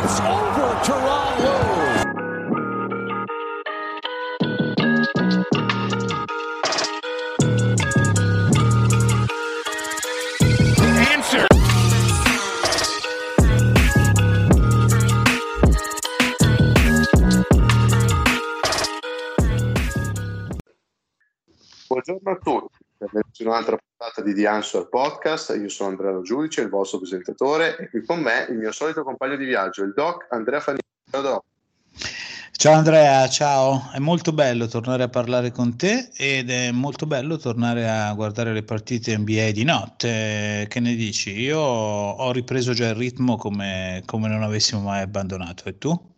pass over Teron Lou. Answer. Buongiorno a tutti, benvenuti in un'altra puntata di The Answer Podcast. Io sono Andrea Giudice, il vostro presentatore, e qui con me il mio solito compagno di viaggio, il Doc Andrea Fanini. Ciao Doc. Ciao Andrea, ciao. È molto bello tornare a parlare con te ed è molto bello tornare a guardare le partite NBA di notte. Che ne dici? Io ho ripreso già il ritmo come, come non avessimo mai abbandonato. E tu?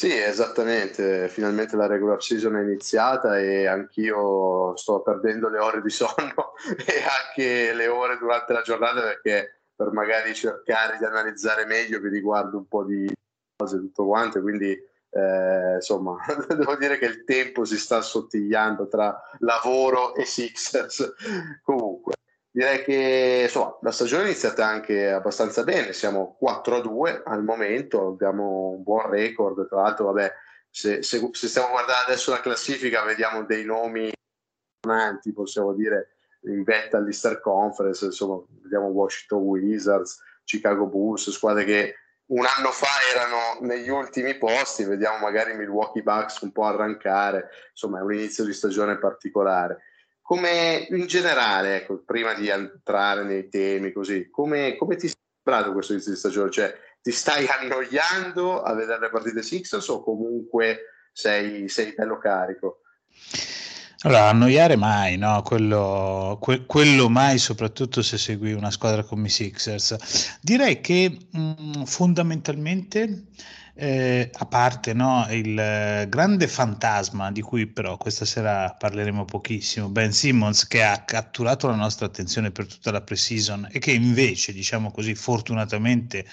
Sì, esattamente, finalmente la regular season è iniziata e anch'io sto perdendo le ore di sonno e anche le ore durante la giornata perché per magari cercare di analizzare meglio vi riguardo un po' di cose tutto quanto, quindi eh, insomma devo dire che il tempo si sta assottigliando tra lavoro e Sixers. Comunque, direi che insomma, la stagione è iniziata anche abbastanza bene, siamo 4-2 al momento, abbiamo un buon record, tra l'altro vabbè, se, se, se stiamo guardando adesso la classifica vediamo dei nomi sonanti, possiamo dire, in vetta all'Easter Conference, insomma, vediamo Washington Wizards, Chicago Bulls, squadre che un anno fa erano negli ultimi posti, vediamo magari Milwaukee Bucks un po' arrancare, insomma è un inizio di stagione particolare. Come in generale, ecco, prima di entrare nei temi così, come, come ti è sembrato questo inizio di stagione? Cioè, ti stai annoiando a vedere le partite Sixers o comunque sei, sei bello carico? Allora, annoiare mai, no? Quello, que- quello mai, soprattutto se segui una squadra come i Sixers. Direi che mh, fondamentalmente, eh, a parte no, il eh, grande fantasma di cui però questa sera parleremo pochissimo, Ben Simmons, che ha catturato la nostra attenzione per tutta la pre-season e che invece, diciamo così, fortunatamente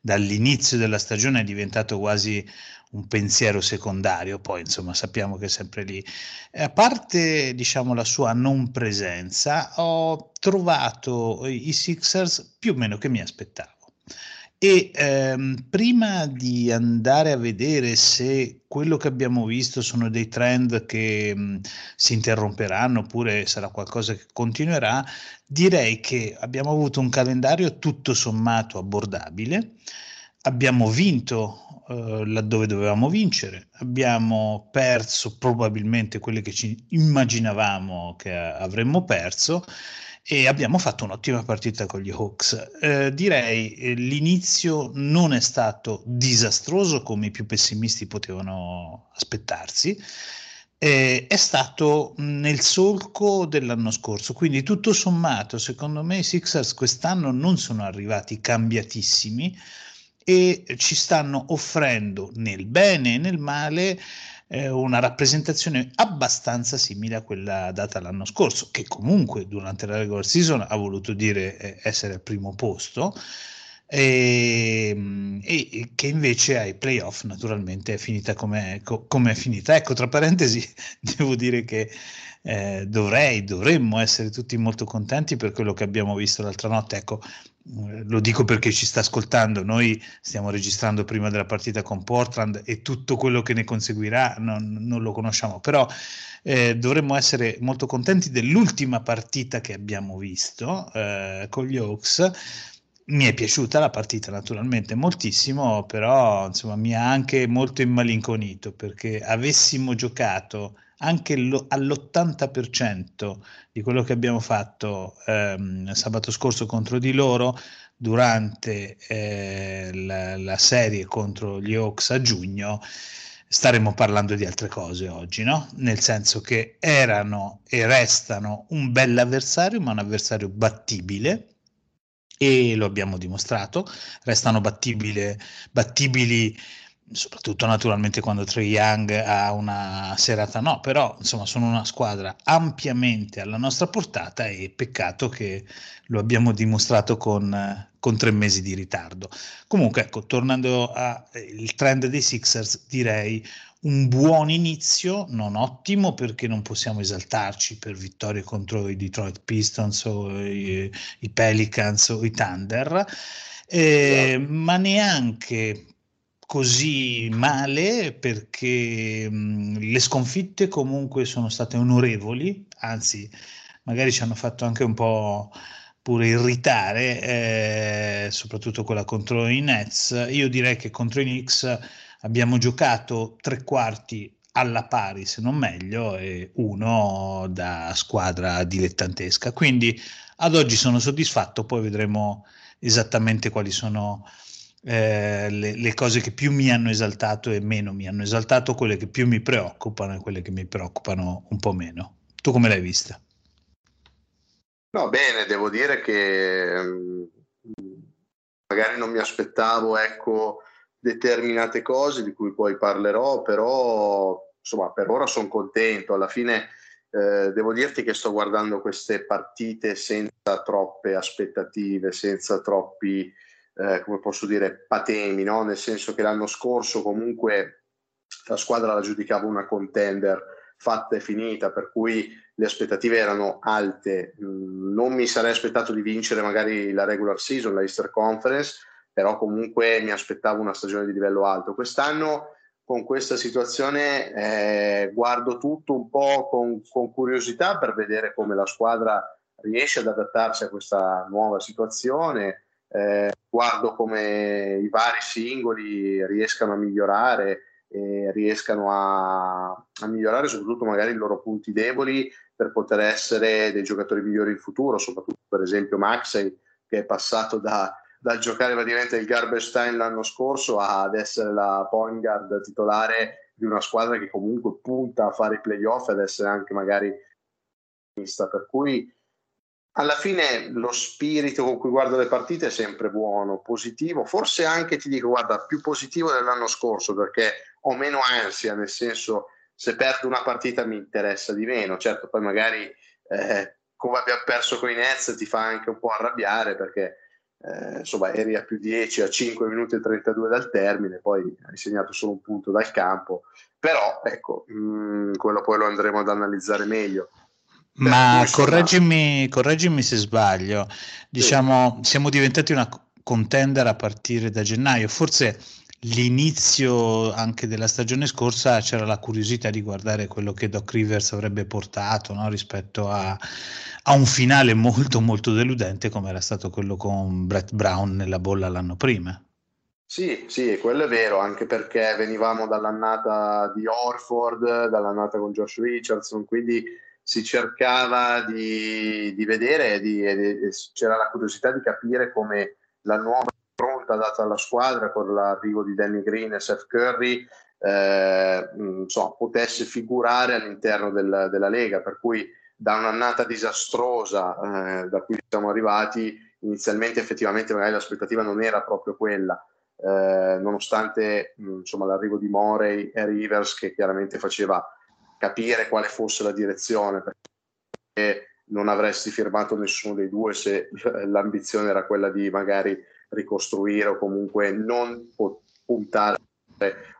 dall'inizio della stagione è diventato quasi un pensiero secondario, poi insomma sappiamo che è sempre lì. A parte diciamo la sua non presenza, ho trovato i Sixers più o meno che mi aspettavo. E ehm, prima di andare a vedere se quello che abbiamo visto sono dei trend che mh, si interromperanno oppure sarà qualcosa che continuerà, direi che abbiamo avuto un calendario tutto sommato abbordabile. Abbiamo vinto eh, laddove dovevamo vincere, abbiamo perso probabilmente quelle che ci immaginavamo che avremmo perso e abbiamo fatto un'ottima partita con gli Hawks. Eh, direi eh, l'inizio non è stato disastroso come i più pessimisti potevano aspettarsi. Eh, è stato nel solco dell'anno scorso, quindi tutto sommato, secondo me i Sixers quest'anno non sono arrivati cambiatissimi e ci stanno offrendo nel bene e nel male una rappresentazione abbastanza simile a quella data l'anno scorso, che comunque durante la regular season ha voluto dire eh, essere al primo posto. E, e, che invece ai playoff naturalmente è finita come è finita. Ecco, tra parentesi, devo dire che eh, dovrei, dovremmo essere tutti molto contenti per quello che abbiamo visto l'altra notte. Ecco, eh, lo dico perché ci sta ascoltando, noi stiamo registrando prima della partita con Portland e tutto quello che ne conseguirà non, non lo conosciamo, però eh, dovremmo essere molto contenti dell'ultima partita che abbiamo visto eh, con gli Hawks. Mi è piaciuta la partita naturalmente moltissimo, però insomma mi ha anche molto immalinconito perché avessimo giocato anche lo, all'80% di quello che abbiamo fatto ehm, sabato scorso contro di loro durante eh, la, la, serie contro gli Hawks a giugno staremo parlando di altre cose oggi, no? Nel senso che erano e restano un bel avversario, ma un avversario battibile e lo abbiamo dimostrato, restano battibili soprattutto naturalmente quando Trey Young ha una serata no, però insomma sono una squadra ampiamente alla nostra portata e peccato che lo abbiamo dimostrato con, con tre mesi di ritardo. Comunque ecco, tornando al trend dei Sixers, direi un buon inizio, non ottimo perché non possiamo esaltarci per vittorie contro i Detroit Pistons o i, i Pelicans o i Thunder, eh, esatto. ma neanche così male perché mh, le sconfitte comunque sono state onorevoli, anzi magari ci hanno fatto anche un po' pure irritare, eh, soprattutto quella contro i Nets. Io direi che contro i Knicks abbiamo giocato tre quarti alla pari, se non meglio, e uno da squadra dilettantesca. Quindi ad oggi sono soddisfatto, poi vedremo esattamente quali sono eh, le, le, cose che più mi hanno esaltato e meno mi hanno esaltato, quelle che più mi preoccupano e quelle che mi preoccupano un po' meno. Tu come l'hai vista? No, bene, devo dire che mm, magari non mi aspettavo, ecco, determinate cose di cui poi parlerò, però insomma per ora sono contento. Alla fine eh, devo dirti che sto guardando queste partite senza troppe aspettative, senza troppi, eh, come posso dire, patemi, no? nel senso che l'anno scorso comunque la squadra la giudicavo una contender fatta e finita, per cui le aspettative erano alte. Mm, non mi sarei aspettato di vincere magari la regular season, la Easter Conference, però comunque mi aspettavo una stagione di livello alto. Quest'anno con questa situazione eh, guardo tutto un po' con, con, curiosità per vedere come la squadra riesce ad adattarsi a questa nuova situazione, eh, guardo come i vari singoli riescano a migliorare riescano a, a, migliorare soprattutto magari i loro punti deboli per poter essere dei giocatori migliori in futuro, soprattutto per esempio Maxey che è passato da dal giocare praticamente il garbage time l'anno scorso ad essere la point guard titolare di una squadra che comunque punta a fare i playoff ed essere anche magari. Per cui alla fine lo spirito con cui guardo le partite è sempre buono, positivo, forse anche ti dico, guarda, più positivo dell'anno scorso perché ho meno ansia, nel senso se perdo una partita mi interessa di meno, certo poi magari eh, come abbiamo perso con i Nets ti fa anche un po' arrabbiare perché eh, insomma eri a più 10 a 5 minuti e 32 dal termine, poi hai segnato solo un punto dal campo, però ecco, mh, mm, quello poi lo andremo ad analizzare meglio. Ma correggimi, correggimi, se sbaglio, diciamo sì. siamo diventati una contender a partire da gennaio, forse l'inizio anche della stagione scorsa c'era la curiosità di guardare quello che Doc Rivers avrebbe portato no? rispetto a, a, un finale molto molto deludente come era stato quello con Brett Brown nella bolla l'anno prima. Sì, sì, quello è vero, anche perché venivamo dall'annata di Orford, dall'annata con Josh Richardson, quindi si cercava di, di vedere e, e c'era la curiosità di capire come la nuova pronta data alla squadra con l'arrivo di Danny Green e Seth Curry eh, insomma, potesse figurare all'interno del, della Lega, per cui da un'annata disastrosa eh, da cui siamo arrivati, inizialmente effettivamente magari l'aspettativa non era proprio quella, eh, nonostante insomma, l'arrivo di Morey e Rivers che chiaramente faceva capire quale fosse la direzione, perché non avresti firmato nessuno dei due se l'ambizione era quella di magari ricostruire o comunque non puntare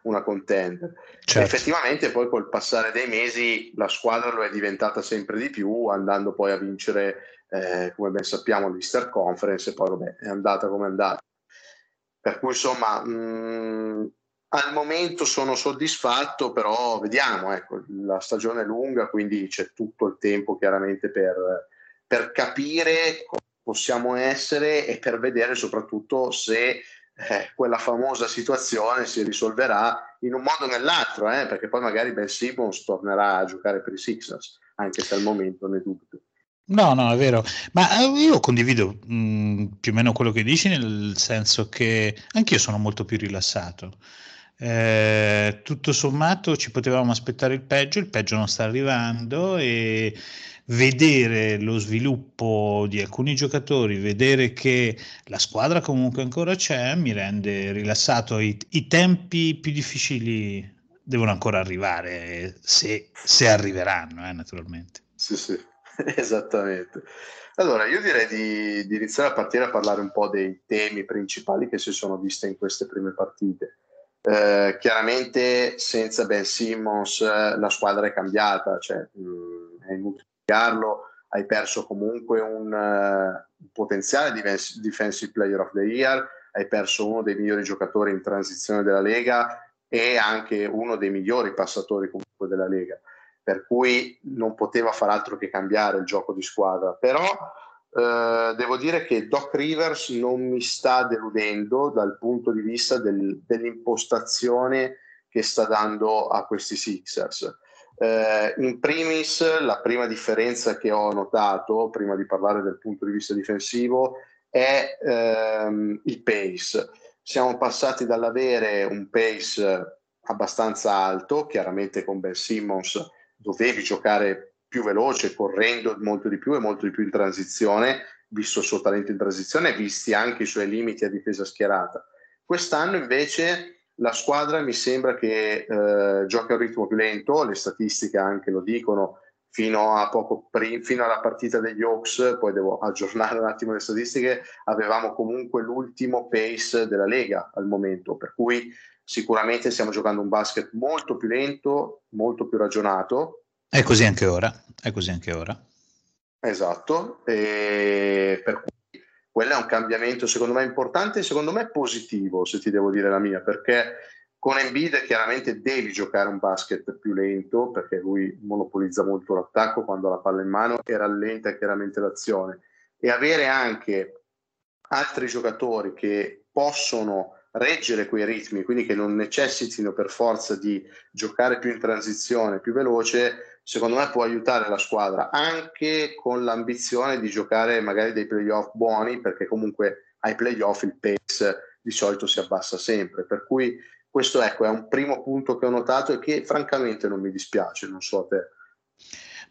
una contender. Certo. Effettivamente poi col passare dei mesi la squadra lo è diventata sempre di più, andando poi a vincere, eh, come ben sappiamo, l'Easter Conference e poi vabbè, è andata come è andata. Per cui insomma, mh, al momento sono soddisfatto, però vediamo, ecco, la stagione è lunga, quindi c'è tutto il tempo chiaramente per, per capire possiamo essere e per vedere soprattutto se eh, quella famosa situazione si risolverà in un modo o nell'altro, eh, perché poi magari Ben Simmons tornerà a giocare per i Sixers, anche se al momento ne dubito. No, no, è vero, ma eh, io condivido mh, mm, più o meno quello che dici, nel senso che anch'io sono molto più rilassato. Eh, tutto sommato ci potevamo aspettare il peggio, il peggio non sta arrivando e vedere lo sviluppo di alcuni giocatori, vedere che la squadra comunque ancora c'è, mi rende rilassato. I, i tempi più difficili devono ancora arrivare, se, se arriveranno, eh, naturalmente. Sì, sì, esattamente. Allora, io direi di, di, iniziare a partire a parlare un po' dei temi principali che si sono viste in queste prime partite. Eh, chiaramente senza Ben Simmons la squadra è cambiata, cioè, mh, è inutile spiegarlo, hai perso comunque un, uh, potenziale defensive player of the year, hai perso uno dei migliori giocatori in transizione della Lega e anche uno dei migliori passatori comunque della Lega, per cui non poteva far altro che cambiare il gioco di squadra, però eh, devo dire che Doc Rivers non mi sta deludendo dal punto di vista del, dell'impostazione che sta dando a questi Sixers. Eh, in primis, la prima differenza che ho notato, prima di parlare del punto di vista difensivo, è ehm, il pace. Siamo passati dall'avere un pace abbastanza alto, chiaramente con Ben Simmons dovevi giocare più veloce, correndo molto di più e molto di più in transizione, visto il suo talento in transizione, visti anche i suoi limiti a difesa schierata. Quest'anno invece la squadra mi sembra che eh, gioca a un ritmo più lento, le statistiche anche lo dicono, fino, a poco prim- fino alla partita degli Hawks, poi devo aggiornare un attimo le statistiche, avevamo comunque l'ultimo pace della Lega al momento, per cui sicuramente stiamo giocando un basket molto più lento, molto più ragionato. È così anche ora, è così anche ora. Esatto, e per cui quello è un cambiamento secondo me importante secondo me positivo, se ti devo dire la mia, perché con Embiid chiaramente devi giocare un basket più lento perché lui monopolizza molto l'attacco quando ha la palla in mano e rallenta chiaramente l'azione e avere anche altri giocatori che possono reggere quei ritmi, quindi che non necessitino per forza di giocare più in transizione, più veloce, secondo me può aiutare la squadra anche con l'ambizione di giocare magari dei playoff buoni, perché comunque ai playoff il pace di solito si abbassa sempre, per cui questo ecco, è un primo punto che ho notato e che francamente non mi dispiace, non so a te.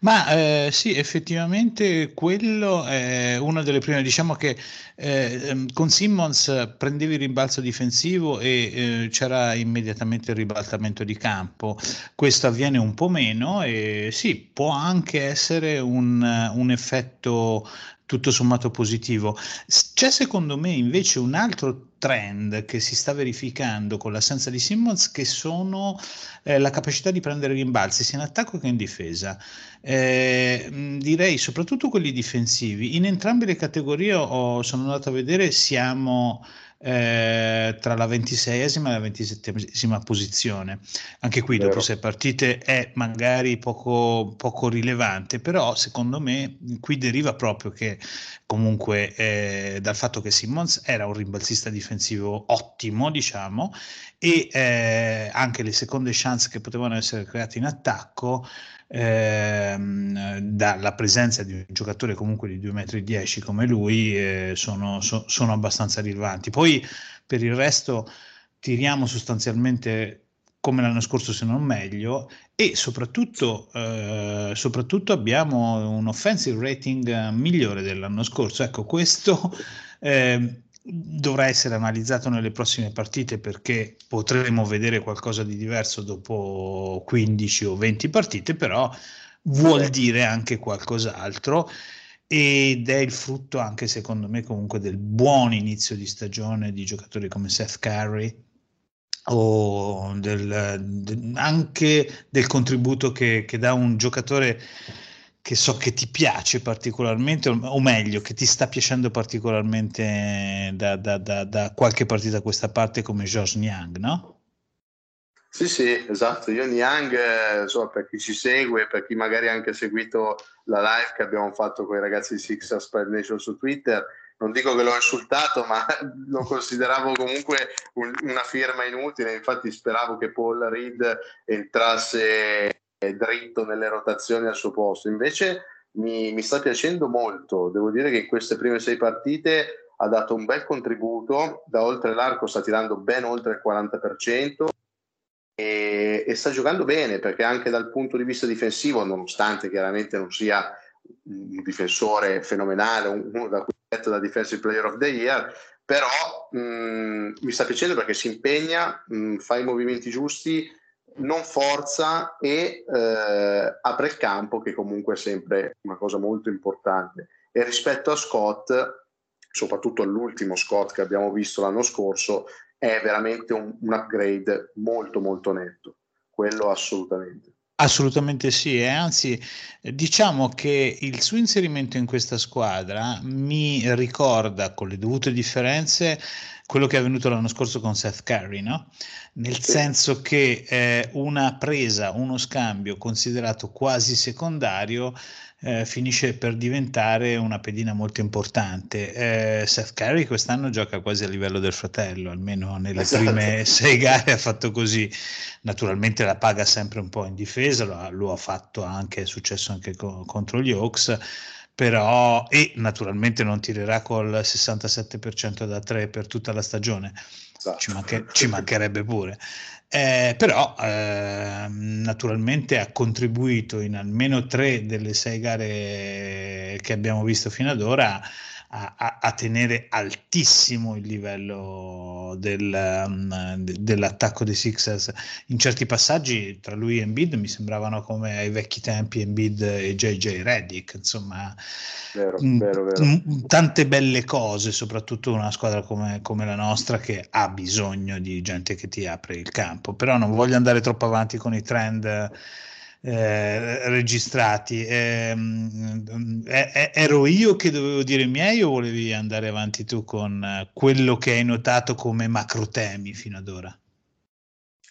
Ma eh, sì, effettivamente quello è una delle prime, diciamo che eh, ehm, con Simmons prendevi il rimbalzo difensivo e eh, c'era immediatamente il ribaltamento di campo, questo avviene un po' meno e sì, può anche essere un, un effetto tutto sommato positivo. C'è secondo me invece un altro trend che si sta verificando con l'assenza di Simmons che sono eh, la capacità di prendere rimbalzi sia in attacco che in difesa. Eh, direi soprattutto quelli difensivi. In entrambe le categorie ho, sono andato a vedere siamo eh, tra la 26esima e la 27esima posizione. Anche qui, Vero. dopo sei partite, è magari poco, poco, rilevante, però secondo me qui deriva proprio che comunque eh, dal fatto che Simmons era un rimbalzista difensivo ottimo, diciamo, e eh, anche le seconde chance che potevano essere create in attacco ehm, dalla presenza di un giocatore comunque di 2,10 m come lui eh, sono, so, sono abbastanza rilevanti. Poi per il resto tiriamo sostanzialmente come l'anno scorso se non meglio e soprattutto, eh, soprattutto abbiamo un offensive rating migliore dell'anno scorso. Ecco, questo eh, dovrà essere analizzato nelle prossime partite perché potremo vedere qualcosa di diverso dopo 15 o 20 partite, però vuol dire anche qualcos'altro ed è il frutto anche secondo me comunque del buon inizio di stagione di giocatori come Seth Curry o del, de, anche del contributo che, che dà un giocatore che so che ti piace particolarmente, o meglio, che ti sta piacendo particolarmente da, da, da, da qualche partita a questa parte come George Niang, no? Sì, sì, esatto. Io Niang, eh, so, per chi ci segue, per chi magari ha anche seguito la live che abbiamo fatto con i ragazzi di Sixers Pride Nation su Twitter, non dico che l'ho insultato, ma lo consideravo comunque un, una firma inutile. Infatti speravo che Paul Reed entrasse dritto nelle rotazioni al suo posto. Invece mi, mi, sta piacendo molto. Devo dire che in queste prime sei partite ha dato un bel contributo. Da oltre l'arco sta tirando ben oltre il 40% e, e sta giocando bene perché anche dal punto di vista difensivo, nonostante chiaramente non sia un difensore fenomenale, uno da cui detto da Defensive Player of the Year, però mh, mi sta piacendo perché si impegna, mh, fa i movimenti giusti non forza e eh, apre il campo, che comunque è sempre una cosa molto importante. E rispetto a Scott, soprattutto all'ultimo Scott che abbiamo visto l'anno scorso, è veramente un, un upgrade molto molto netto, quello assolutamente. Assolutamente sì, e anzi diciamo che il suo inserimento in questa squadra mi ricorda con le dovute differenze quello che è avvenuto l'anno scorso con Seth Curry, no? nel senso che eh, una presa, uno scambio considerato quasi secondario eh, finisce per diventare una pedina molto importante. Eh, Seth Curry quest'anno gioca quasi a livello del fratello, almeno nelle esatto. prime sei gare ha fatto così. Naturalmente la paga sempre un po' in difesa, lo, lo ha fatto anche, è successo anche co- contro gli Hawks però e naturalmente non tirerà col 67% da 3 per tutta la stagione, esatto. ci, manche, ci, mancherebbe pure. Eh, però eh, naturalmente ha contribuito in almeno tre delle sei gare che abbiamo visto fino ad ora a, a, tenere altissimo il livello del, um, dell'attacco dei Sixers. In certi passaggi tra lui e Embiid mi sembravano come ai vecchi tempi Embiid e JJ Reddick, insomma, vero, m- vero, vero. M- tante belle cose, soprattutto una squadra come, come la nostra che ha bisogno di gente che ti apre il campo. Però non voglio andare troppo avanti con i trend eh, registrati. Eh, eh, ero io che dovevo dire i miei o volevi andare avanti tu con eh, quello che hai notato come macro temi fino ad ora?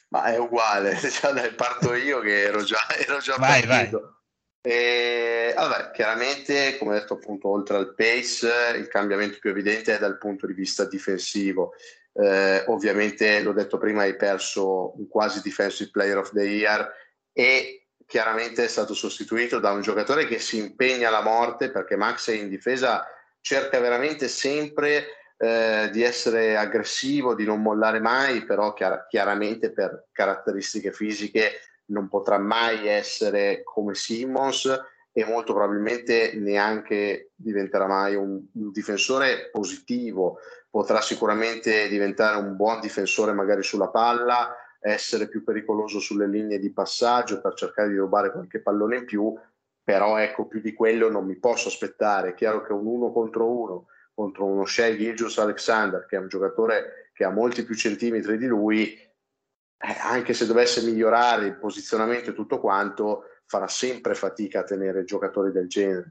Ma è uguale, cioè, parto io che ero già, ero già vai, partito. Vai. E, allora, chiaramente, come detto appunto, oltre al pace, il cambiamento più evidente è dal punto di vista difensivo. Eh, ovviamente, l'ho detto prima, hai perso un quasi defensive player of the year e chiaramente è stato sostituito da un giocatore che si impegna alla morte perché Max è in difesa, cerca veramente sempre eh, di essere aggressivo, di non mollare mai, però chiar- chiaramente per caratteristiche fisiche non potrà mai essere come Simmons e molto probabilmente neanche diventerà mai un, un difensore positivo, potrà sicuramente diventare un buon difensore magari sulla palla, essere più pericoloso sulle linee di passaggio per cercare di rubare qualche pallone in più, però ecco più di quello non mi posso aspettare. È chiaro che un uno contro uno contro uno Shea Gilgius Alexander, che è un giocatore che ha molti più centimetri di lui, eh, anche se dovesse migliorare il posizionamento e tutto quanto, farà sempre fatica a tenere giocatori del genere.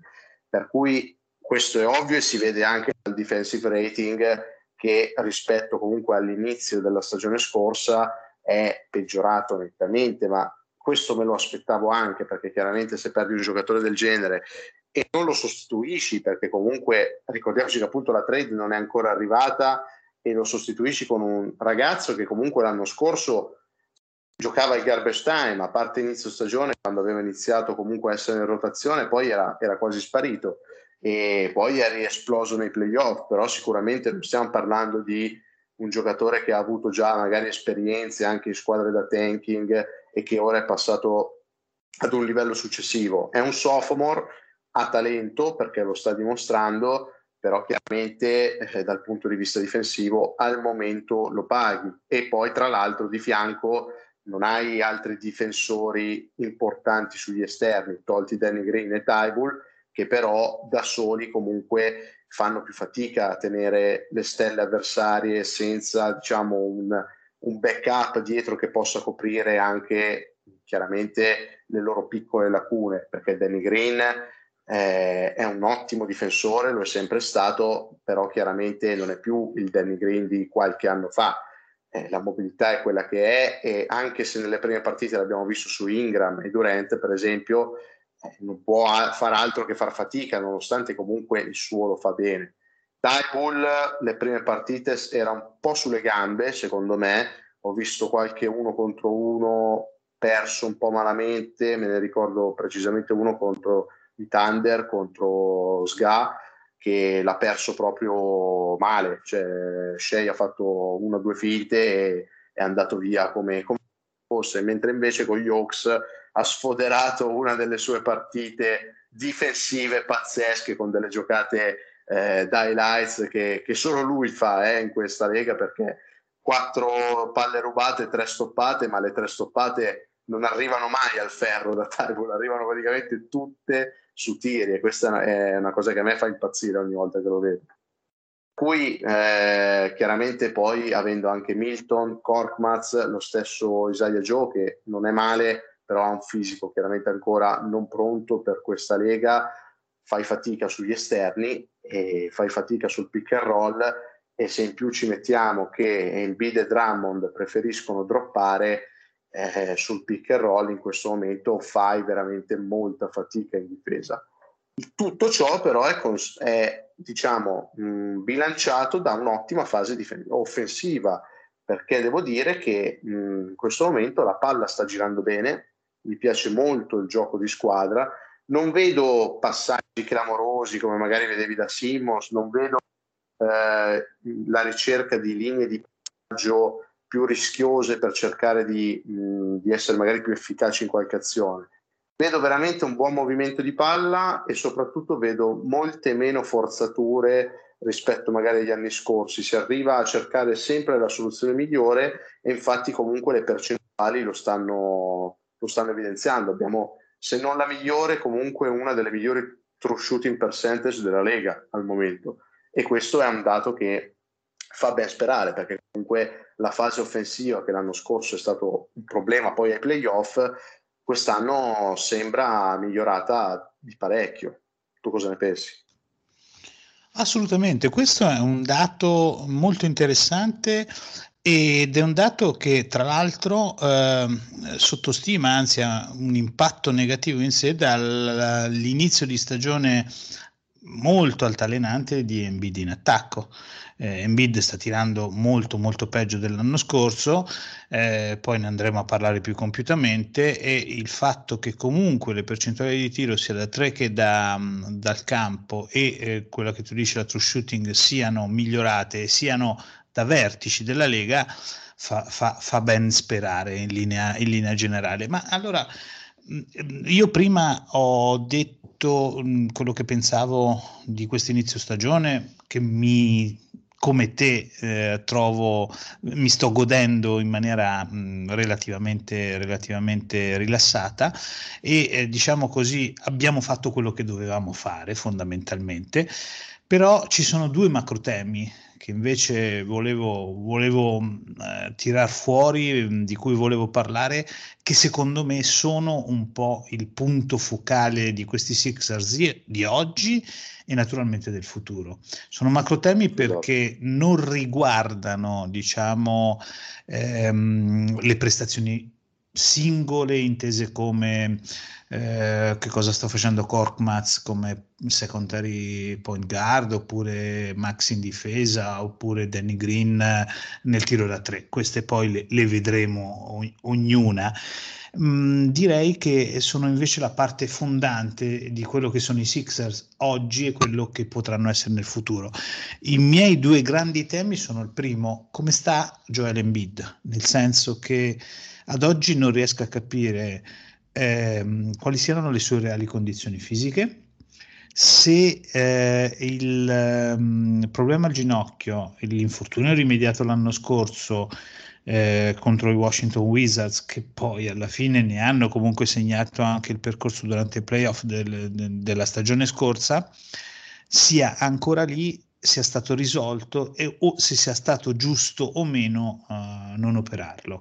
Per cui questo è ovvio e si vede anche dal defensive rating che rispetto comunque all'inizio della stagione scorsa è peggiorato nettamente, ma questo me lo aspettavo anche perché chiaramente se perdi un giocatore del genere e non lo sostituisci perché comunque ricordiamoci che appunto la trade non è ancora arrivata e lo sostituisci con un ragazzo che comunque l'anno scorso giocava il garbage time, a parte inizio stagione quando aveva iniziato comunque a essere in rotazione, poi era, era quasi sparito e poi è riesploso nei playoff, però sicuramente non stiamo parlando di un giocatore che ha avuto già magari esperienze anche in squadre da tanking e che ora è passato ad un livello successivo. È un sophomore, ha talento perché lo sta dimostrando, però chiaramente eh, dal punto di vista difensivo al momento lo paghi e poi tra l'altro di fianco non hai altri difensori importanti sugli esterni, tolti Danny Green e Tybull, che però da soli comunque fanno più fatica a tenere le stelle avversarie senza diciamo, un, un backup dietro che possa coprire anche chiaramente le loro piccole lacune, perché Danny Green eh, è un ottimo difensore, lo è sempre stato, però chiaramente non è più il Danny Green di qualche anno fa. Eh, la mobilità è quella che è e anche se nelle prime partite l'abbiamo visto su Ingram e Durant, per esempio, non può fare altro che far fatica, nonostante comunque il suo lo fa bene. Tybull le prime partite era un po' sulle gambe, secondo me. Ho visto qualche uno contro uno perso un po' malamente, me ne ricordo precisamente uno contro i Thunder, contro Sga, che l'ha perso proprio male. Cioè, Shea ha fatto una o due finte e è andato via come, come fosse, mentre invece con gli Hawks ha sfoderato una delle sue partite difensive pazzesche con delle giocate eh, da highlights che, che, solo lui fa eh, in questa lega perché quattro palle rubate, tre stoppate, ma le tre stoppate non arrivano mai al ferro da Tybull, arrivano praticamente tutte su tiri e questa è una cosa che a me fa impazzire ogni volta che lo vedo. cui eh, chiaramente poi avendo anche Milton, Korkmaz, lo stesso Isaiah Joe che non è male, però ha un fisico chiaramente ancora non pronto per questa lega, fai fatica sugli esterni e fai fatica sul pick and roll e se in più ci mettiamo che Embiid e Drummond preferiscono droppare eh, sul pick and roll in questo momento fai veramente molta fatica in difesa. Tutto ciò però è, cons- è diciamo, mh, bilanciato da un'ottima fase dif- offensiva, perché devo dire che mh, in questo momento la palla sta girando bene, mi piace molto il gioco di squadra, non vedo passaggi clamorosi come magari vedevi da Simmons, non vedo eh, la ricerca di linee di passaggio più rischiose per cercare di, mh, di essere magari più efficaci in qualche azione Vedo veramente un buon movimento di palla e soprattutto vedo molte meno forzature rispetto magari agli anni scorsi. Si arriva a cercare sempre la soluzione migliore e infatti comunque le percentuali lo stanno, lo stanno evidenziando. Abbiamo, se non la migliore, comunque una delle migliori true shooting percentage della Lega al momento. E questo è un dato che fa ben sperare perché comunque la fase offensiva che l'anno scorso è stato un problema poi ai playoff quest'anno sembra migliorata di parecchio. Tu cosa ne pensi? Assolutamente, questo è un dato molto interessante ed è un dato che tra l'altro eh, sottostima, anzi ha un impatto negativo in sé dall'inizio di stagione molto altalenante di Embiid in attacco. Eh, Embiid sta tirando molto molto peggio dell'anno scorso, eh, poi ne andremo a parlare più compiutamente e il fatto che comunque le percentuali di tiro sia da 3 che da, dal campo e eh, quella che tu dici la true shooting siano migliorate e siano da vertici della Lega fa, fa, fa ben sperare in linea, in linea generale. Ma allora mm, io prima ho detto mm, quello che pensavo di questo inizio stagione che mi come te eh, trovo, mi sto godendo in maniera mh, relativamente, relativamente rilassata e eh, diciamo così abbiamo fatto quello che dovevamo fare fondamentalmente, però ci sono due macro temi che invece volevo, volevo eh, tirar fuori, di cui volevo parlare, che secondo me sono un po' il punto focale di questi Sixers di, di oggi e naturalmente del futuro. Sono macro temi esatto. perché non riguardano, diciamo, ehm, le prestazioni singole intese come eh, che cosa sta facendo Korkmaz come secondary point guard oppure Max in difesa oppure Danny Green nel tiro da tre. Queste poi le, le vedremo ognuna mm, direi che sono invece la parte fondante di quello che sono i Sixers oggi e quello che potranno essere nel futuro. I miei due grandi temi sono il primo come sta Joel Embiid? Nel senso che ad oggi non riesco a capire eh, quali siano le sue reali condizioni fisiche, se eh, il um, problema al ginocchio, l'infortunio rimediato l'anno scorso eh, contro i Washington Wizards, che poi alla fine ne hanno comunque segnato anche il percorso durante i playoff del, de, della stagione scorsa, sia ancora lì, sia stato risolto e o se sia stato giusto o meno uh, non operarlo.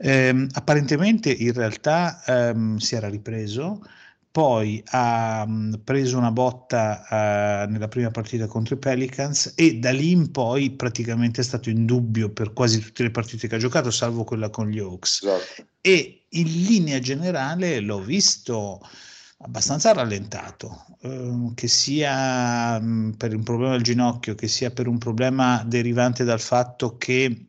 Eh, apparentemente in realtà ehm, si era ripreso, poi ha mh, mm, preso una botta uh, nella prima partita contro i Pelicans e da lì in poi praticamente è stato in dubbio per quasi tutte le partite che ha giocato, salvo quella con gli Hawks. Esatto. E in linea generale l'ho visto abbastanza rallentato, eh, che sia mh, mm, per un problema al ginocchio, che sia per un problema derivante dal fatto che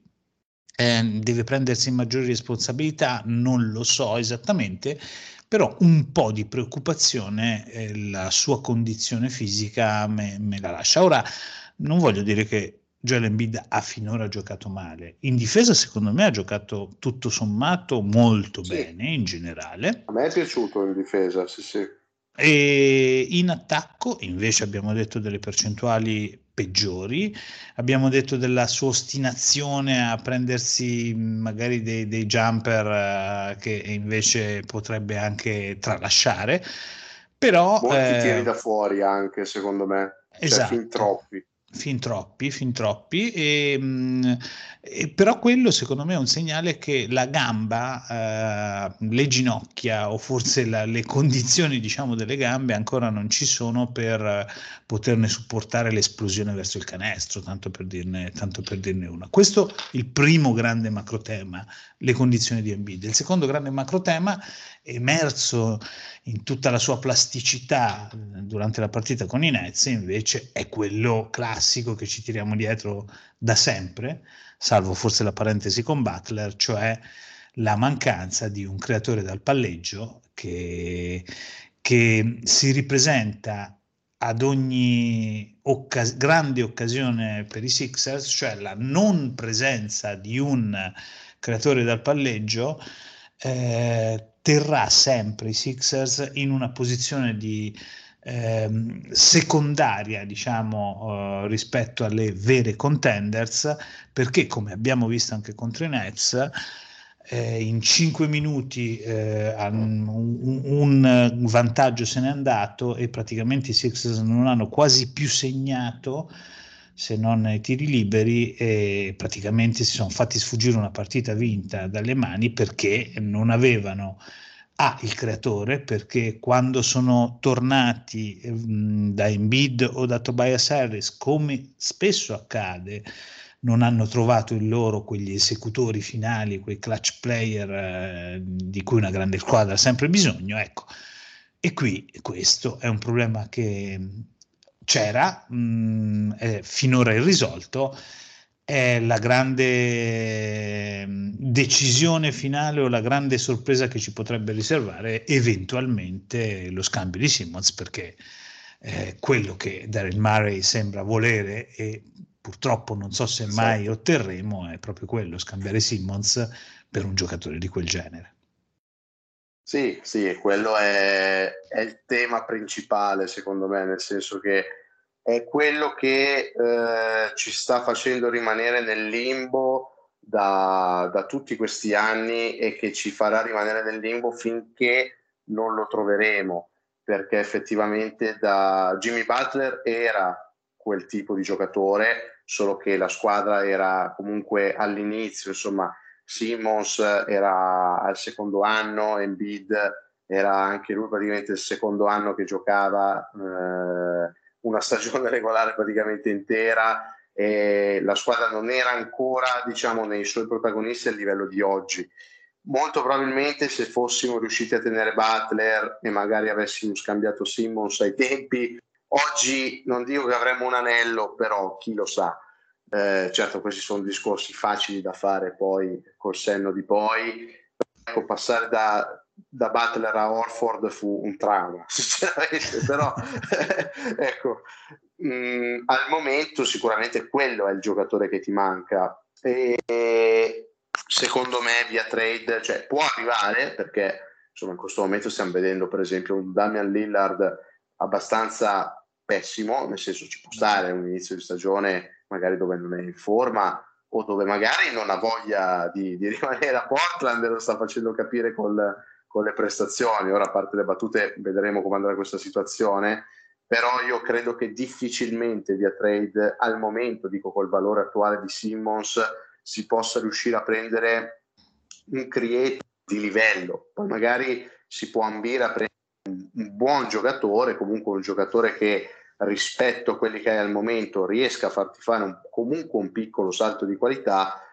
eh, deve prendersi maggiori responsabilità, non lo so esattamente, però un po' di preoccupazione eh, la sua condizione fisica me, me, la lascia. Ora, non voglio dire che Joel Embiid ha finora giocato male, in difesa secondo me ha giocato tutto sommato molto sì. bene in generale. A me è piaciuto in difesa, sì sì. E in attacco invece abbiamo detto delle percentuali peggiori. Abbiamo detto della sua ostinazione a prendersi magari dei, dei jumper uh, che invece potrebbe anche tralasciare. Però, Molti eh, tiri da fuori anche, secondo me. Cioè, esatto. Cioè, fin troppi. fin troppi, fin troppi, e, mh, e però quello secondo me è un segnale che la gamba, eh, le ginocchia o forse la, le condizioni diciamo delle gambe ancora non ci sono per poterne supportare l'esplosione verso il canestro, tanto per dirne, tanto per dirne una. Questo è il primo grande macro tema, le condizioni di Embiid. Il secondo grande macro tema emerso in tutta la sua plasticità eh, durante la partita con i Nets, invece è quello classico che ci tiriamo dietro da sempre, salvo forse la parentesi con Butler, cioè la mancanza di un creatore dal palleggio che, che si ripresenta ad ogni occas- grande occasione per i Sixers, cioè la non presenza di un creatore dal palleggio, eh, terrà sempre i Sixers in una posizione di eh, secondaria, diciamo, eh, rispetto alle vere contenders, perché come abbiamo visto anche contro i Nets, eh, in 5 minuti eh, un, un, vantaggio se n'è andato e praticamente i Sixers non hanno quasi più segnato se non nei tiri liberi e praticamente si sono fatti sfuggire una partita vinta dalle mani perché non avevano A il creatore perché quando sono tornati mh, da Embiid o da Tobias Harris come spesso accade non hanno trovato in loro quegli esecutori finali, quei clutch player eh, di cui una grande squadra ha sempre bisogno, ecco. E qui questo è un problema che c'era, mh, è finora irrisolto, è la grande mm, decisione finale o la grande sorpresa che ci potrebbe riservare eventualmente lo scambio di Simmons perché eh, quello che Daryl Murray sembra volere e purtroppo non so se mai otterremo è proprio quello, scambiare Simmons per un giocatore di quel genere. Sì, sì, quello è, è il tema principale secondo me, nel senso che è quello che eh, ci sta facendo rimanere nel limbo da, da, tutti questi anni e che ci farà rimanere nel limbo finché non lo troveremo, perché effettivamente da Jimmy Butler era quel tipo di giocatore, solo che la squadra era comunque all'inizio, insomma, Simmons era al secondo anno, Embiid era anche lui praticamente il secondo anno che giocava. Eh, una stagione regolare praticamente intera e la squadra non era ancora diciamo nei suoi protagonisti a livello di oggi. Molto probabilmente se fossimo riusciti a tenere Butler e magari avessimo scambiato Simmons ai tempi oggi non dico che avremmo un anello però chi lo sa. Eh, certo questi sono discorsi facili da fare poi col senno di poi. Ecco passare da da Butler a Orford fu un trauma, sinceramente, però ecco, mh, mm, al momento sicuramente quello è il giocatore che ti manca. E secondo me via trade cioè, può arrivare perché insomma in questo momento stiamo vedendo per esempio un Damian Lillard abbastanza pessimo, nel senso ci può stare un inizio di stagione magari dove non è in forma o dove magari non ha voglia di, di rimanere a Portland e lo sta facendo capire col, con le prestazioni. Ora, a parte le battute, vedremo come andrà questa situazione. Però io credo che difficilmente via trade, al momento, dico col valore attuale di Simmons, si possa riuscire a prendere un creator di livello. Poi magari si può ambire a prendere un buon giocatore, comunque un giocatore che rispetto a quelli che hai al momento riesca a farti fare un, comunque un piccolo salto di qualità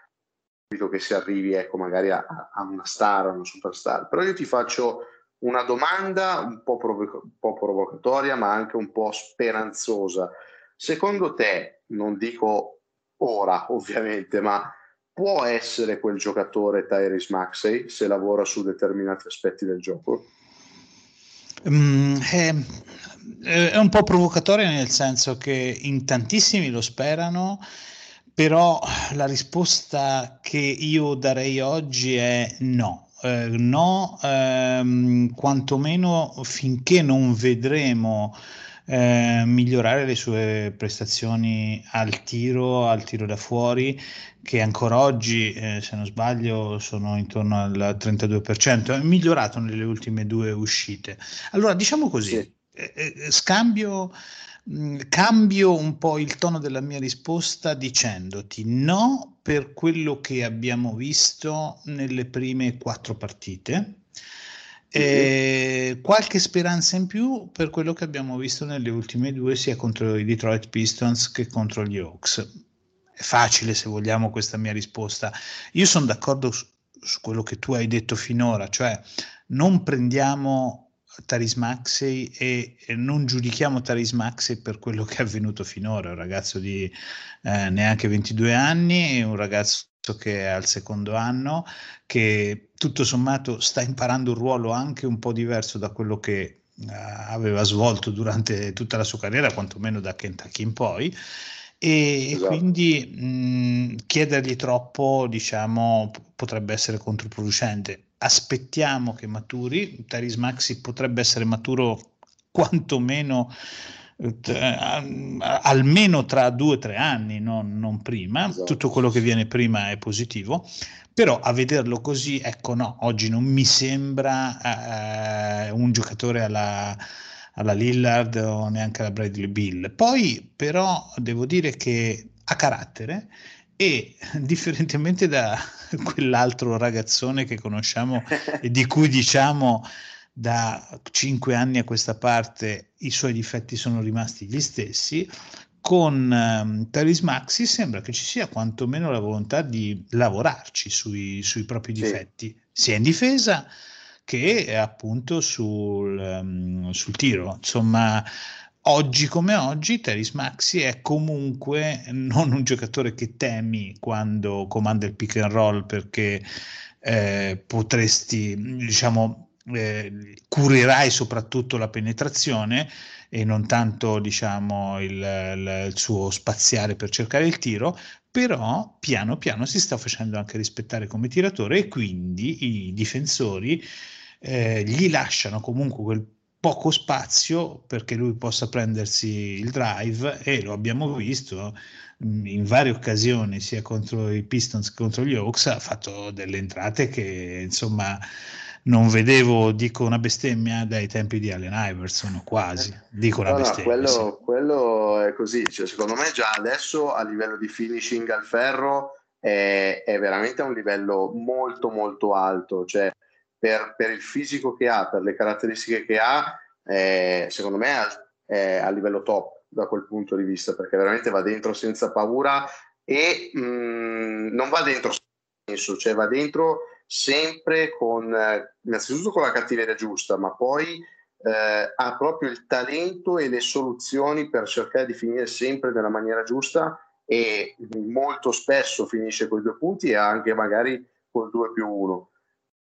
che si arrivi ecco, magari a, a, una star, a una superstar. Però io ti faccio una domanda un po', provo- un po' provocatoria, ma anche un po' speranzosa. Secondo te, non dico ora ovviamente, ma può essere quel giocatore Tyrese Maxey se lavora su determinati aspetti del gioco? Mm, è, è, un po' provocatoria nel senso che in tantissimi lo sperano però la risposta che io darei oggi è no. Eh, no, ehm, quantomeno finché non vedremo eh, migliorare le sue prestazioni al tiro, al tiro da fuori, che ancora oggi, eh, se non sbaglio, sono intorno al 32%, è migliorato nelle ultime due uscite. Allora, diciamo così, sì. Eh, eh, scambio mm, cambio un po' il tono della mia risposta dicendoti no per quello che abbiamo visto nelle prime quattro partite. E qualche speranza in più per quello che abbiamo visto nelle ultime due, sia contro i Detroit Pistons che contro gli Hawks. È facile se vogliamo questa mia risposta. Io sono d'accordo su, su quello che tu hai detto finora, cioè non prendiamo Taris Maxey e, e non giudichiamo Taris Maxey per quello che è avvenuto finora, un ragazzo di eh, neanche 22 anni, un ragazzo che è al secondo anno, che tutto sommato sta imparando un ruolo anche un po' diverso da quello che uh, aveva svolto durante tutta la sua carriera, quantomeno da Kentucky in poi. E, esatto. quindi mh, chiedergli troppo, diciamo, potrebbe essere controproducente aspettiamo che maturi. Taris Maxi potrebbe essere maturo quantomeno eh, almeno tra due o tre anni, non, non prima. Esatto. Tutto quello che viene prima è positivo. Però a vederlo così, ecco, no, oggi non mi sembra eh, un giocatore alla, alla Lillard o neanche alla Bradley Bill. Poi, però, devo dire che ha carattere e differentemente da quell'altro ragazzone che conosciamo e di cui diciamo da cinque anni a questa parte i suoi difetti sono rimasti gli stessi, con um, Taris Maxi sembra che ci sia quantomeno la volontà di lavorarci sui, sui propri sì. difetti, sia in difesa che appunto sul, um, sul tiro. Insomma, oggi come oggi Teris Maxi è comunque non un giocatore che temi quando comanda il pick and roll perché eh, potresti, diciamo, eh, curerai soprattutto la penetrazione e non tanto diciamo il, il, il suo spaziare per cercare il tiro però piano piano si sta facendo anche rispettare come tiratore e quindi i difensori eh, gli lasciano comunque quel poco spazio perché lui possa prendersi il drive e lo abbiamo visto mm, in varie occasioni sia contro i Pistons che contro gli Hawks ha fatto delle entrate che insomma non vedevo, dico una bestemmia dai tempi di Allen Iverson, quasi, dico una no, bestemmia. No, quello, sì. quello, è così, cioè, secondo me già adesso a livello di finishing al ferro è, è veramente a un livello molto molto alto, cioè per, per, il fisico che ha, per le caratteristiche che ha, eh, secondo me è, a livello top da quel punto di vista, perché veramente va dentro senza paura e mh, mm, non va dentro senso, cioè va dentro sempre con, innanzitutto con la cattiveria giusta, ma poi eh, ha proprio il talento e le soluzioni per cercare di finire sempre nella maniera giusta e molto spesso finisce con i due punti e anche magari col 2 più 1.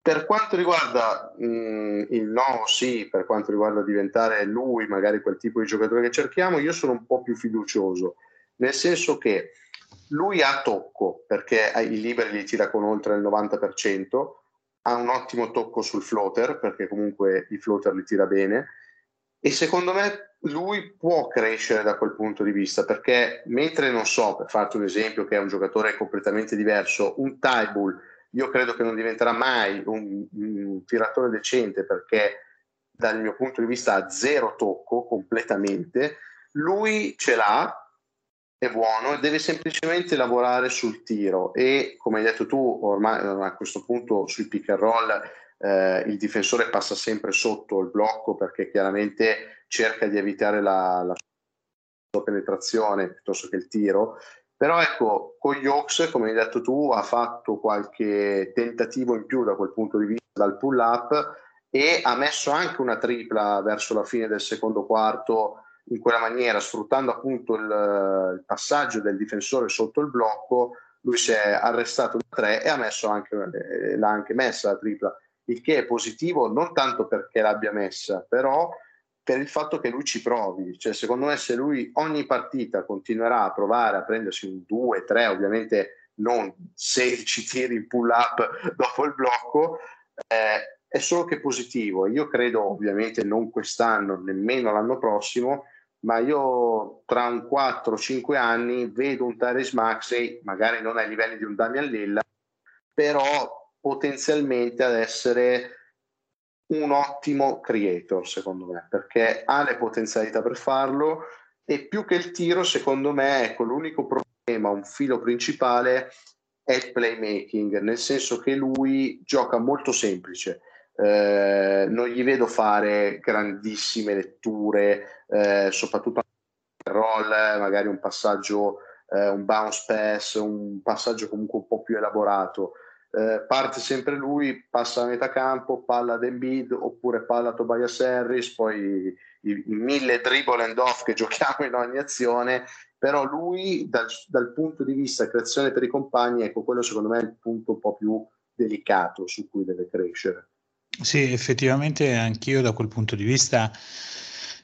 Per quanto riguarda mh, il no, sì, per quanto riguarda diventare lui magari quel tipo di giocatore che cerchiamo, io sono un po' più fiducioso, nel senso che lui ha tocco, perché i liberi li tira con oltre il 90%, ha un ottimo tocco sul floater, perché comunque i floater li tira bene, e secondo me lui può crescere da quel punto di vista, perché mentre non so, per farti un esempio che è un giocatore completamente diverso, un Tybull io credo che non diventerà mai un, un tiratore decente perché dal mio punto di vista ha zero tocco completamente. Lui ce l'ha, è buono, deve semplicemente lavorare sul tiro e come hai detto tu, ormai a questo punto sui pick and roll eh, il difensore passa sempre sotto il blocco perché chiaramente cerca di evitare la, la penetrazione piuttosto che il tiro però ecco, con gli Hawks, come hai detto tu, ha fatto qualche tentativo in più da quel punto di vista dal pull up e ha messo anche una tripla verso la fine del secondo quarto in quella maniera, sfruttando appunto il, il passaggio del difensore sotto il blocco, lui si è arrestato da tre e ha messo anche, eh, l'ha anche messa la tripla, il che è positivo non tanto perché l'abbia messa, però per il fatto che lui ci provi, cioè secondo me se lui ogni partita continuerà a provare a prendersi un 2, 3, ovviamente non 16 tiri in pull up dopo il blocco, eh, è solo che positivo. Io credo ovviamente non quest'anno, nemmeno l'anno prossimo, ma io tra un 4-5 anni vedo un Tyrese Maxey, magari non ai livelli di un Damian Lilla, però potenzialmente ad essere un ottimo creator, secondo me, perché ha le potenzialità per farlo e più che il tiro, secondo me, ecco, l'unico problema, un filo principale è il playmaking, nel senso che lui gioca molto semplice. Eh, non gli vedo fare grandissime letture, eh, soprattutto roll, magari un passaggio, eh, un bounce pass, un passaggio comunque un po' più elaborato. Eh, parte sempre lui, passa a metà campo, palla ad Embiid oppure palla a Tobias Harris, poi i, i, mille dribble and off che giochiamo in ogni azione, però lui dal, dal, punto di vista creazione per i compagni, ecco quello secondo me è il punto un po' più delicato su cui deve crescere. Sì, effettivamente anch'io da quel punto di vista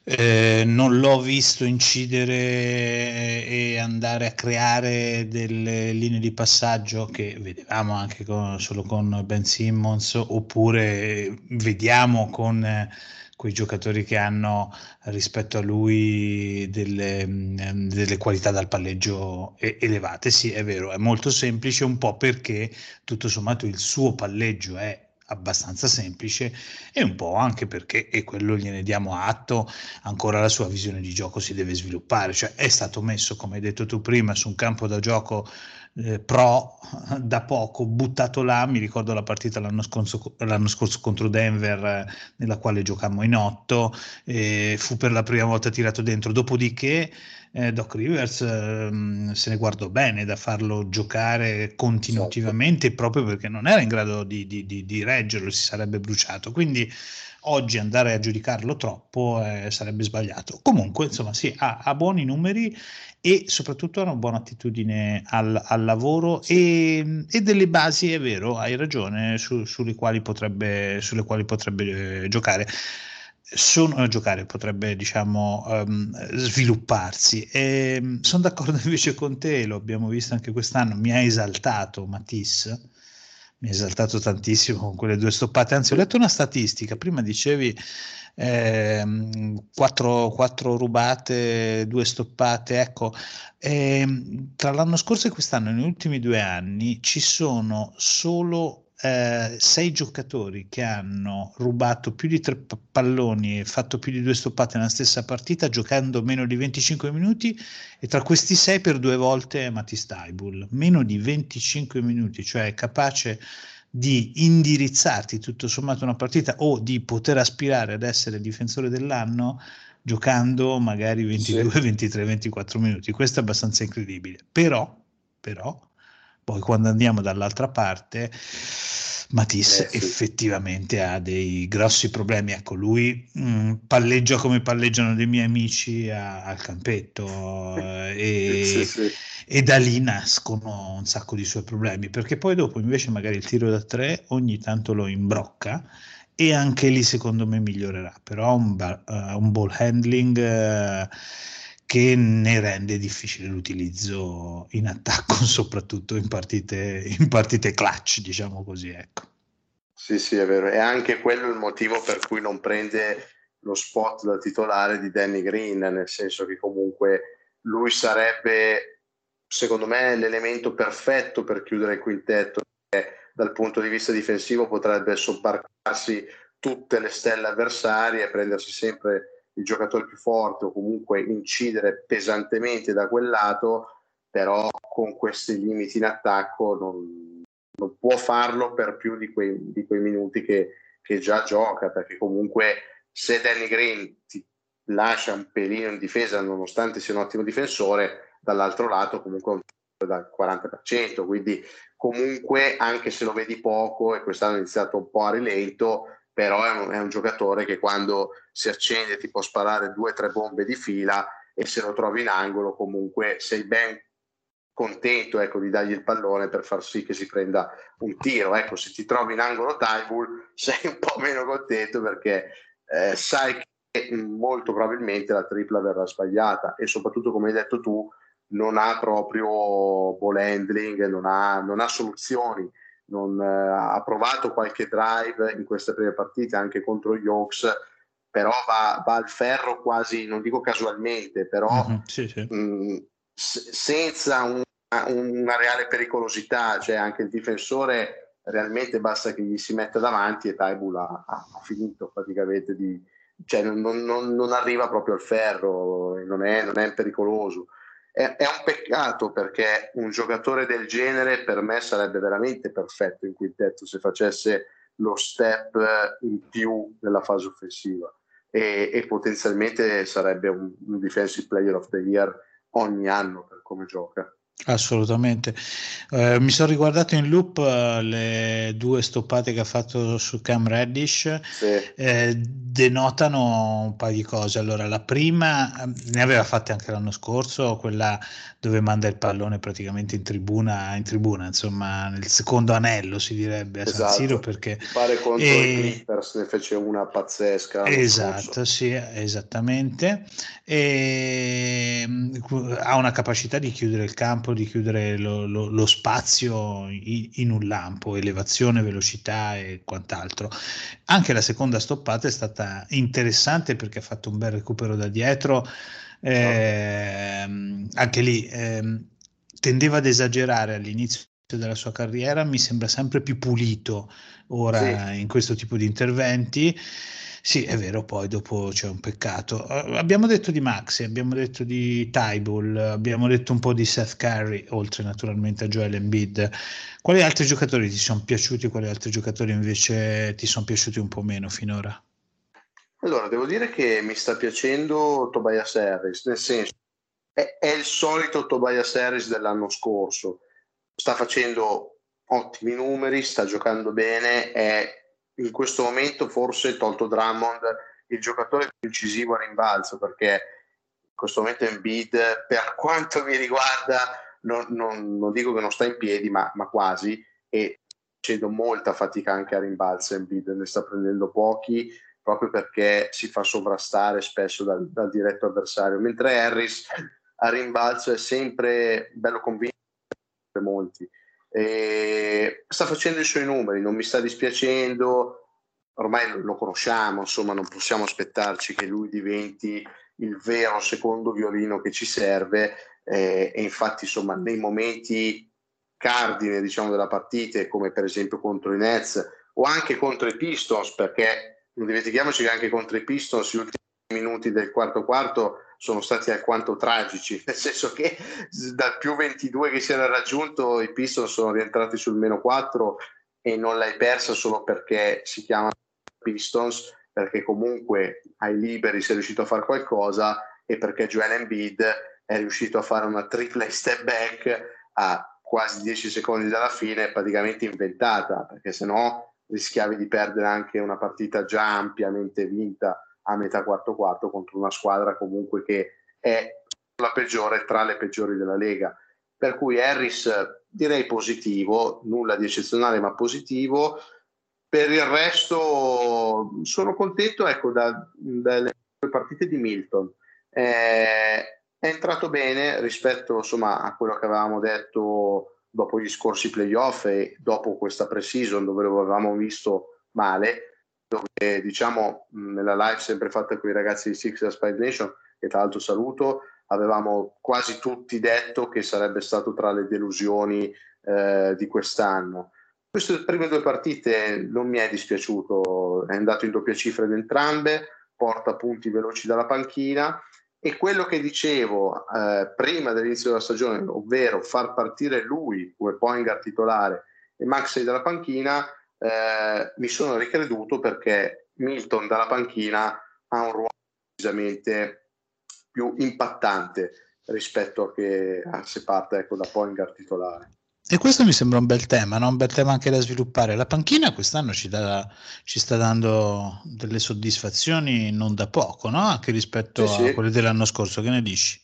eh, non l'ho visto incidere e andare a creare delle linee di passaggio che vedevamo anche con, solo con Ben Simmons oppure vediamo con eh, quei giocatori che hanno rispetto a lui delle, delle qualità dal palleggio elevate. Sì, è vero, è molto semplice un po' perché tutto sommato il suo palleggio è abbastanza semplice e un po' anche perché, e quello gliene diamo atto, ancora la sua visione di gioco si deve sviluppare, cioè è stato messo, come hai detto tu prima, su un campo da gioco eh, pro da poco, buttato là, mi ricordo la partita l'anno scorso, l'anno scorso contro Denver eh, nella quale giocammo in otto, eh, fu per la prima volta tirato dentro, dopodiché eh, Doc Rivers eh, se ne guardò bene da farlo giocare continuativamente certo. proprio perché non era in grado di, di, di, di reggerlo, si sarebbe bruciato. Quindi oggi andare a giudicarlo troppo eh, sarebbe sbagliato. Comunque, insomma, sì, ha, ha, buoni numeri e soprattutto ha una buona attitudine al, al lavoro e, e, delle basi, è vero, hai ragione, su, sulle quali potrebbe, sulle quali potrebbe eh, giocare sono, giocare potrebbe diciamo um, svilupparsi. E ehm, sono d'accordo invece con te lo abbiamo visto anche quest'anno mi ha esaltato Matisse mi ha esaltato tantissimo con quelle due stoppate. Anzi ho letto una statistica prima dicevi eh, quattro, quattro, rubate due stoppate ecco. Eh, tra l'anno scorso e quest'anno negli ultimi due anni ci sono solo eh, sei giocatori che hanno rubato più di tre palloni e fatto più di due stoppate nella stessa partita giocando meno di 25 minuti e tra questi sei per due volte è Mattis Taibul, meno di 25 minuti, cioè è capace di indirizzarti tutto sommato una partita o di poter aspirare ad essere difensore dell'anno giocando magari 22, sì. 23, 24 minuti. Questo è abbastanza incredibile. Però, però poi quando andiamo dall'altra parte, Matisse eh, sì. effettivamente ha dei grossi problemi. Ecco, lui mh, mm, palleggia come palleggiano dei miei amici a, al campetto eh, e, sì, sì. e, da lì nascono un sacco di suoi problemi, perché poi dopo invece magari il tiro da tre ogni tanto lo imbrocca e anche lì secondo me migliorerà, però un, uh, un ball handling... Uh, che ne rende difficile l'utilizzo in attacco, soprattutto in partite, in partite clutch, diciamo così. Ecco. Sì, sì, è vero. E anche quello è il motivo per cui non prende lo spot da titolare di Danny Green, nel senso che comunque lui sarebbe, secondo me, l'elemento perfetto per chiudere il quintetto. Dal punto di vista difensivo potrebbe sobbarcarsi tutte le stelle avversarie e prendersi sempre il giocatore più forte o comunque incidere pesantemente da quel lato, però con questi limiti in attacco non, non può farlo per più di quei, di quei minuti che, che, già gioca, perché comunque se Danny Green ti lascia un pelino in difesa nonostante sia un ottimo difensore, dall'altro lato comunque un dal 40%, quindi comunque anche se lo vedi poco e quest'anno è iniziato un po' a rilento, però è un, è un giocatore che quando si accende ti può sparare due o tre bombe di fila e se lo trovi in angolo comunque sei ben contento ecco, di dargli il pallone per far sì che si prenda un tiro. Ecco, se ti trovi in angolo Tybull sei un po' meno contento perché eh, sai che molto probabilmente la tripla verrà sbagliata e soprattutto come hai detto tu non ha proprio ball handling, non ha, non ha soluzioni non, eh, ha provato qualche drive in queste prime partite anche contro gli Hawks, però va, va al ferro quasi, non dico casualmente, però mm-hmm, sì, sì. Mh, mm, s- senza un, una reale pericolosità, cioè anche il difensore realmente basta che gli si metta davanti e Taibul ha, ha finito praticamente di, cioè, non, non, non, arriva proprio al ferro, non è, non è pericoloso. È, è, un peccato perché un giocatore del genere per me sarebbe veramente perfetto in quintetto se facesse lo step in più nella fase offensiva e, e potenzialmente sarebbe un, un defensive player of the year ogni anno per come gioca. Assolutamente. Eh, mi sono riguardato in loop uh, le due stoppate che ha fatto su Cam Reddish, sì. eh, denotano un paio di cose. Allora, la prima ne aveva fatte anche l'anno scorso, quella dove manda il pallone praticamente in tribuna, in tribuna insomma, nel secondo anello si direbbe a esatto. San Siro perché pare contro e... i Clippers ne fece una pazzesca. Esatto, scorso. sì, esattamente. E ha una capacità di chiudere il campo campo di chiudere lo, lo, lo spazio in, in, un lampo, elevazione, velocità e quant'altro. Anche la seconda stoppata è stata interessante perché ha fatto un bel recupero da dietro. Eh, anche lì eh, tendeva ad esagerare all'inizio della sua carriera, mi sembra sempre più pulito ora sì. in questo tipo di interventi. Sì, è vero, poi dopo c'è un peccato. Uh, abbiamo detto di Maxi, abbiamo detto di Tybull, abbiamo detto un po' di Seth Curry, oltre naturalmente a Joel Embiid. Quali altri giocatori ti sono piaciuti, quali altri giocatori invece ti sono piaciuti un po' meno finora? Allora, devo dire che mi sta piacendo Tobias Harris, nel senso, è, è il solito Tobias Harris dell'anno scorso. Sta facendo ottimi numeri, sta giocando bene, è in questo momento forse tolto Drummond il giocatore più incisivo a rimbalzo perché in questo momento Embiid per quanto mi riguarda non, non, non dico che non sta in piedi ma, ma quasi e facendo molta fatica anche a rimbalzo. Embiid ne sta prendendo pochi proprio perché si fa sovrastare spesso dal, dal diretto avversario mentre Harris a rimbalzo è sempre bello convinto molti e sta facendo i suoi numeri, non mi sta dispiacendo, ormai lo conosciamo, insomma non possiamo aspettarci che lui diventi il vero secondo violino che ci serve. Eh, e infatti insomma nei momenti cardine diciamo della partita come per esempio contro i Nets o anche contro i Pistons perché non dimentichiamoci che anche contro i Pistons gli ultimi minuti del quarto quarto sono stati alquanto tragici, nel senso che dal più 22 che si era raggiunto i Pistons sono rientrati sul meno 4 e non l'hai persa solo perché si chiama Pistons, perché comunque ai liberi sei riuscito a fare qualcosa e perché Joel Embiid è riuscito a fare una triple step back a quasi 10 secondi dalla fine, praticamente inventata, perché se no rischiavi di perdere anche una partita già ampiamente vinta a metà quarto quarto contro una squadra comunque che è la peggiore tra le peggiori della Lega. Per cui Harris direi positivo, nulla di eccezionale ma positivo. Per il resto sono contento ecco, da, dalle partite di Milton. Eh, è entrato bene rispetto insomma, a quello che avevamo detto dopo gli scorsi playoff e dopo questa pre-season dove lo avevamo visto male dove diciamo nella live sempre fatta con i ragazzi di Six Spy Nation, che tra l'altro saluto, avevamo quasi tutti detto che sarebbe stato tra le delusioni eh, di quest'anno. Queste prime due partite non mi è dispiaciuto, è andato in doppia cifra in entrambe, porta punti veloci dalla panchina e quello che dicevo eh, prima dell'inizio della stagione, ovvero far partire lui come point guard titolare e Maxey dalla panchina, eh, mi sono ricreduto perché Milton dalla panchina ha un ruolo decisamente più impattante rispetto a che a se parte ecco, da Poingar titolare. E questo mi sembra un bel tema, no? un bel tema anche da sviluppare. La panchina quest'anno ci, dà, ci sta dando delle soddisfazioni non da poco, no? anche rispetto sì, a sì. quelle dell'anno scorso. Che ne dici?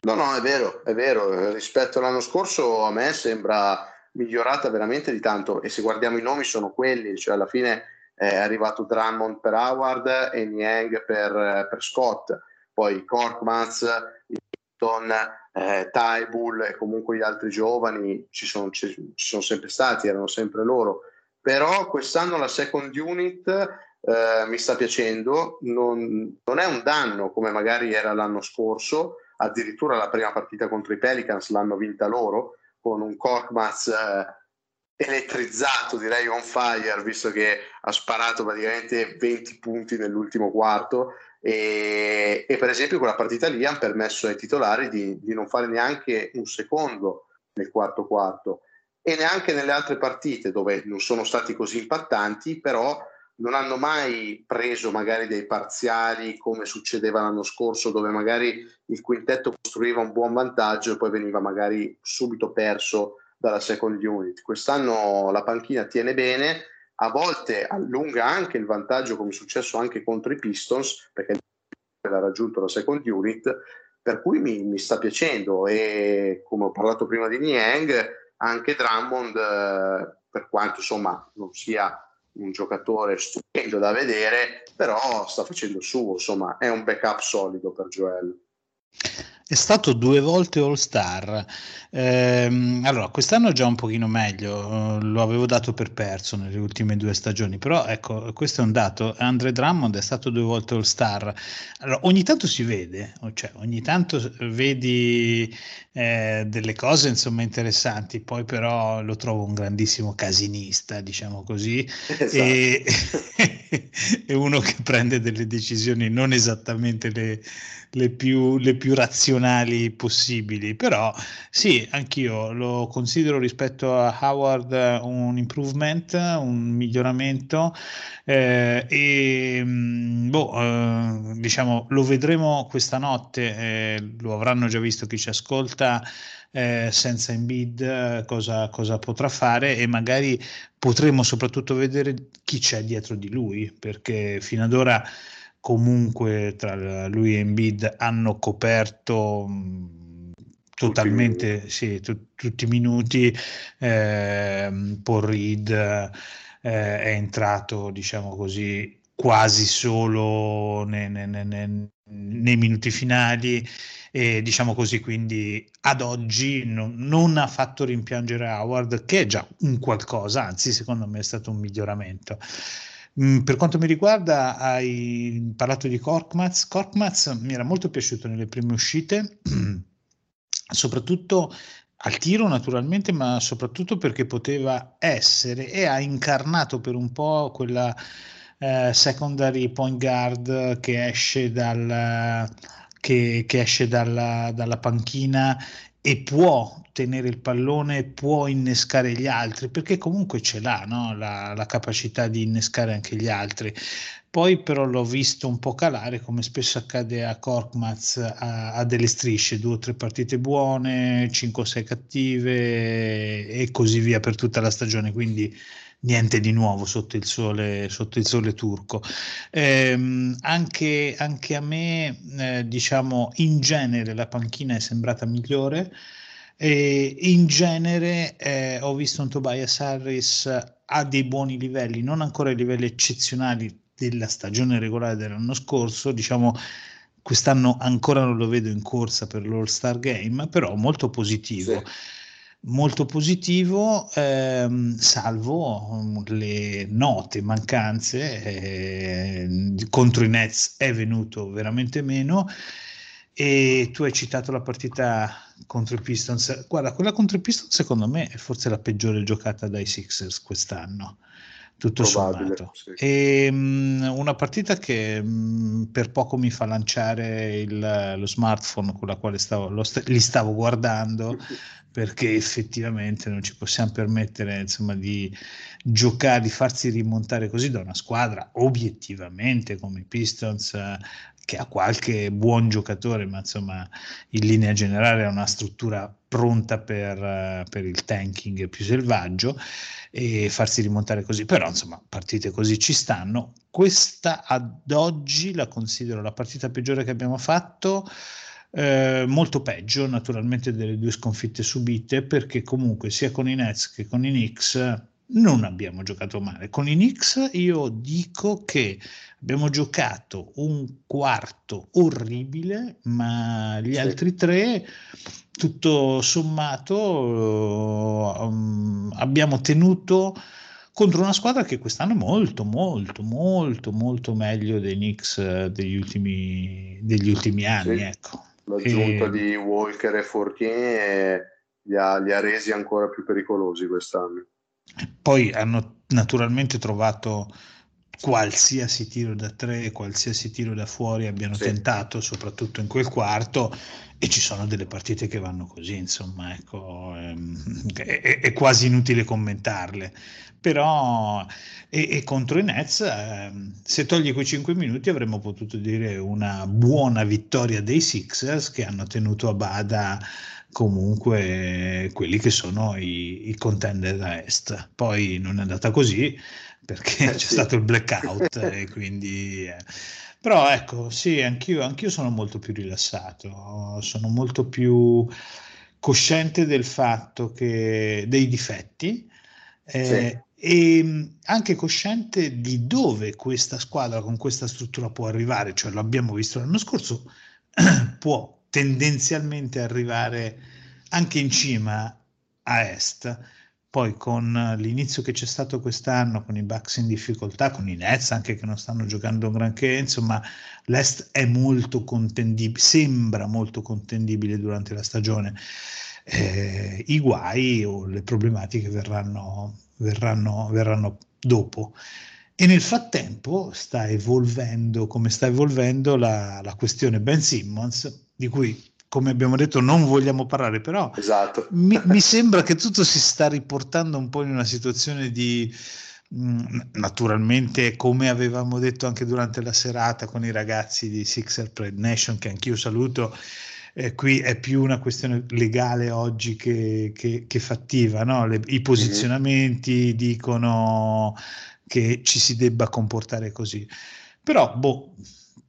No, no, è vero, è vero. Rispetto all'anno scorso a me sembra migliorata veramente di tanto. E se guardiamo i nomi sono quelli, cioè alla fine è arrivato Drummond per Howard e Niang per, per Scott, poi Korkmaz, Hilton, eh, Tybull e comunque gli altri giovani ci sono, ci, ci sono, sempre stati, erano sempre loro. Però quest'anno la second unit eh, mi sta piacendo, non, non, è un danno come magari era l'anno scorso, addirittura la prima partita contro i Pelicans l'hanno vinta loro, con un Korkmaz eh, elettrizzato, direi on fire, visto che ha sparato praticamente 20 punti nell'ultimo quarto. E, e per esempio quella partita lì ha permesso ai titolari di, di, non fare neanche un secondo nel quarto quarto. E neanche nelle altre partite dove non sono stati così impattanti, però non hanno mai preso magari dei parziali come succedeva l'anno scorso dove magari il quintetto costruiva un buon vantaggio e poi veniva magari subito perso dalla second unit. Quest'anno la panchina tiene bene, a volte allunga anche il vantaggio come è successo anche contro i Pistons perché ha raggiunto la second unit per cui mi, mi sta piacendo e come ho parlato prima di Niang anche Drummond eh, per quanto insomma non sia un giocatore stupendo da vedere, però sta facendo suo, insomma, è un backup solido per Joel. È stato due volte All Star. Eh, allora, quest'anno già un pochino meglio, eh, lo avevo dato per perso nelle ultime due stagioni, però ecco, questo è un dato. Andre Drummond è stato due volte All Star. Allora, ogni tanto si vede, cioè ogni tanto vedi eh, delle cose insomma interessanti, poi però lo trovo un grandissimo casinista, diciamo così, esatto. e, e uno che prende delle decisioni non esattamente le le più, le più razionali possibili. Però sì, anch'io lo considero rispetto a Howard un improvement, un miglioramento eh, e mm, boh, eh, diciamo lo vedremo questa notte, eh, lo avranno già visto chi ci ascolta. Eh, senza Embiid cosa, cosa potrà fare e magari potremo soprattutto vedere chi c'è dietro di lui perché fino ad ora comunque tra lui e Embiid hanno coperto mh, totalmente tutti, sì, tu, tutti i minuti eh, Paul Reed eh, è entrato diciamo così quasi solo nei, nei, nei, nei minuti finali e diciamo così quindi ad oggi non, non, ha fatto rimpiangere Howard che è già un qualcosa anzi secondo me è stato un miglioramento Mm, per quanto mi riguarda, hai parlato di Korkmaz. Korkmaz mi era molto piaciuto nelle prime uscite, soprattutto al tiro naturalmente, ma soprattutto perché poteva essere e ha incarnato per un po' quella eh, secondary point guard che esce, dal, che, che esce dalla, dalla panchina e può tenere il pallone, può innescare gli altri, perché comunque ce l'ha no? la, la, capacità di innescare anche gli altri. Poi però l'ho visto un po' calare, come spesso accade a Korkmaz, a, a delle strisce, due o tre partite buone, cinque o sei cattive e così via per tutta la stagione. Quindi niente di nuovo sotto il sole, sotto il sole turco. Eh, anche, anche, a me, eh, diciamo, in genere la panchina è sembrata migliore. E in genere eh, ho visto un Tobias Harris a dei buoni livelli, non ancora ai livelli eccezionali della stagione regolare dell'anno scorso, diciamo quest'anno ancora non lo vedo in corsa per l'All Star Game, però molto positivo. Sì molto positivo, ehm, salvo mm, le note mancanze. Eh, contro i Nets è venuto veramente meno. E tu hai citato la partita contro i Pistons. Guarda, quella contro i Pistons secondo me è forse la peggiore giocata dai Sixers quest'anno tutto Probabile, sommato. Sì. E, um, una partita che um, per poco mi fa lanciare il, lo smartphone con la quale stavo, st- li stavo guardando perché effettivamente non ci possiamo permettere insomma, di giocare, di farsi rimontare così da una squadra obiettivamente come i Pistons che ha qualche buon giocatore, ma insomma in linea generale ha una struttura pronta per, per il tanking più selvaggio e farsi rimontare così, però insomma partite così ci stanno. Questa ad oggi la considero la partita peggiore che abbiamo fatto. Eh, molto peggio naturalmente delle due sconfitte subite perché comunque sia con i Nets che con i Knicks non abbiamo giocato male. Con i Knicks io dico che abbiamo giocato un quarto orribile, ma gli sì. altri tre, tutto sommato, um, abbiamo tenuto contro una squadra che quest'anno è molto, molto, molto, molto meglio dei Knicks eh, degli ultimi, degli ultimi anni. Sì. Ecco. L'aggiunta e... di Walker e Fortin li ha, li ha resi ancora più pericolosi quest'anno. Poi hanno naturalmente trovato qualsiasi tiro da tre, qualsiasi tiro da fuori abbiano sì. tentato, soprattutto in quel quarto, e ci sono delle partite che vanno così, insomma, ecco, ehm, è, è, quasi inutile commentarle. Però, e, e contro i Nets, eh, se togli quei 5 minuti, avremmo potuto dire una buona vittoria dei Sixers che hanno tenuto a bada comunque quelli che sono i, i contender da est. Poi non è andata così perché eh, c'è sì. stato il blackout e quindi... Eh. Però ecco, sì, anch'io, anch'io sono molto più rilassato, sono molto più cosciente del fatto che dei difetti eh, sì. e anche cosciente di dove questa squadra con questa struttura può arrivare, cioè lo abbiamo visto l'anno scorso, può tendenzialmente arrivare anche in cima a est. Poi con l'inizio che c'è stato quest'anno, con i Bucks in difficoltà, con i Nets anche che non stanno giocando granché, insomma, l'Est è molto contendibile, sembra molto contendibile durante la stagione. Eh, I guai o le problematiche verranno, verranno, verranno dopo. E nel frattempo sta evolvendo, come sta evolvendo la, la questione Ben Simmons, di cui come abbiamo detto non vogliamo parlare, però esatto. mi, mi, sembra che tutto si sta riportando un po' in una situazione di mm, naturalmente come avevamo detto anche durante la serata con i ragazzi di Sixer Pride Nation che anch'io saluto eh, qui è più una questione legale oggi che, che, che fattiva no? Le, i posizionamenti mm-hmm. dicono che ci si debba comportare così. Però, boh,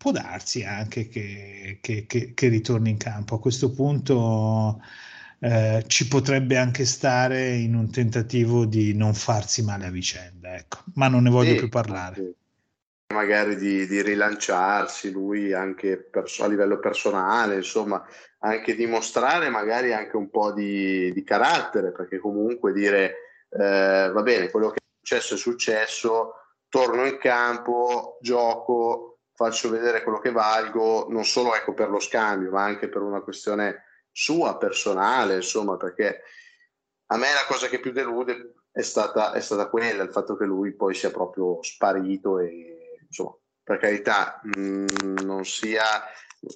può darsi anche che, che, che, che ritorni in campo. A questo punto eh, ci potrebbe anche stare in un tentativo di non farsi male a vicenda, ecco. ma non ne voglio sì, più parlare. Magari di, di rilanciarsi lui anche perso- a livello personale, insomma, anche dimostrare magari anche un po' di, di carattere, perché comunque dire eh, va bene, quello che successo è successo, torno in campo, gioco, faccio vedere quello che valgo, non solo ecco, per lo scambio, ma anche per una questione sua, personale, insomma, perché a me la cosa che più delude è stata, è stata quella, il fatto che lui poi sia proprio sparito e, insomma, per carità, mh, mm, non sia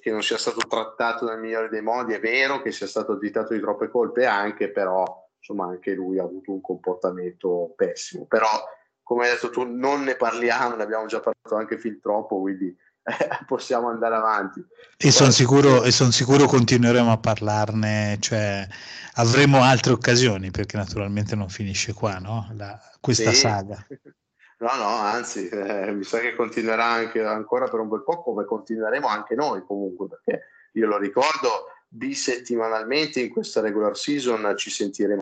che non sia stato trattato nel migliore dei modi, è vero che sia stato additato di troppe colpe anche, però insomma anche lui ha avuto un comportamento pessimo. Però, come hai detto tu, non ne parliamo, ne abbiamo già parlato anche fin troppo, quindi eh, possiamo andare avanti. E sono sicuro, son sicuro continueremo a parlarne, cioè avremo altre occasioni, perché naturalmente non finisce qua, no? La, questa sì. saga. No, no, anzi, eh, mi sa che continuerà anche ancora per un bel po', come continueremo anche noi comunque, perché io lo ricordo, bisettimanalmente in questa regular season ci sentiremo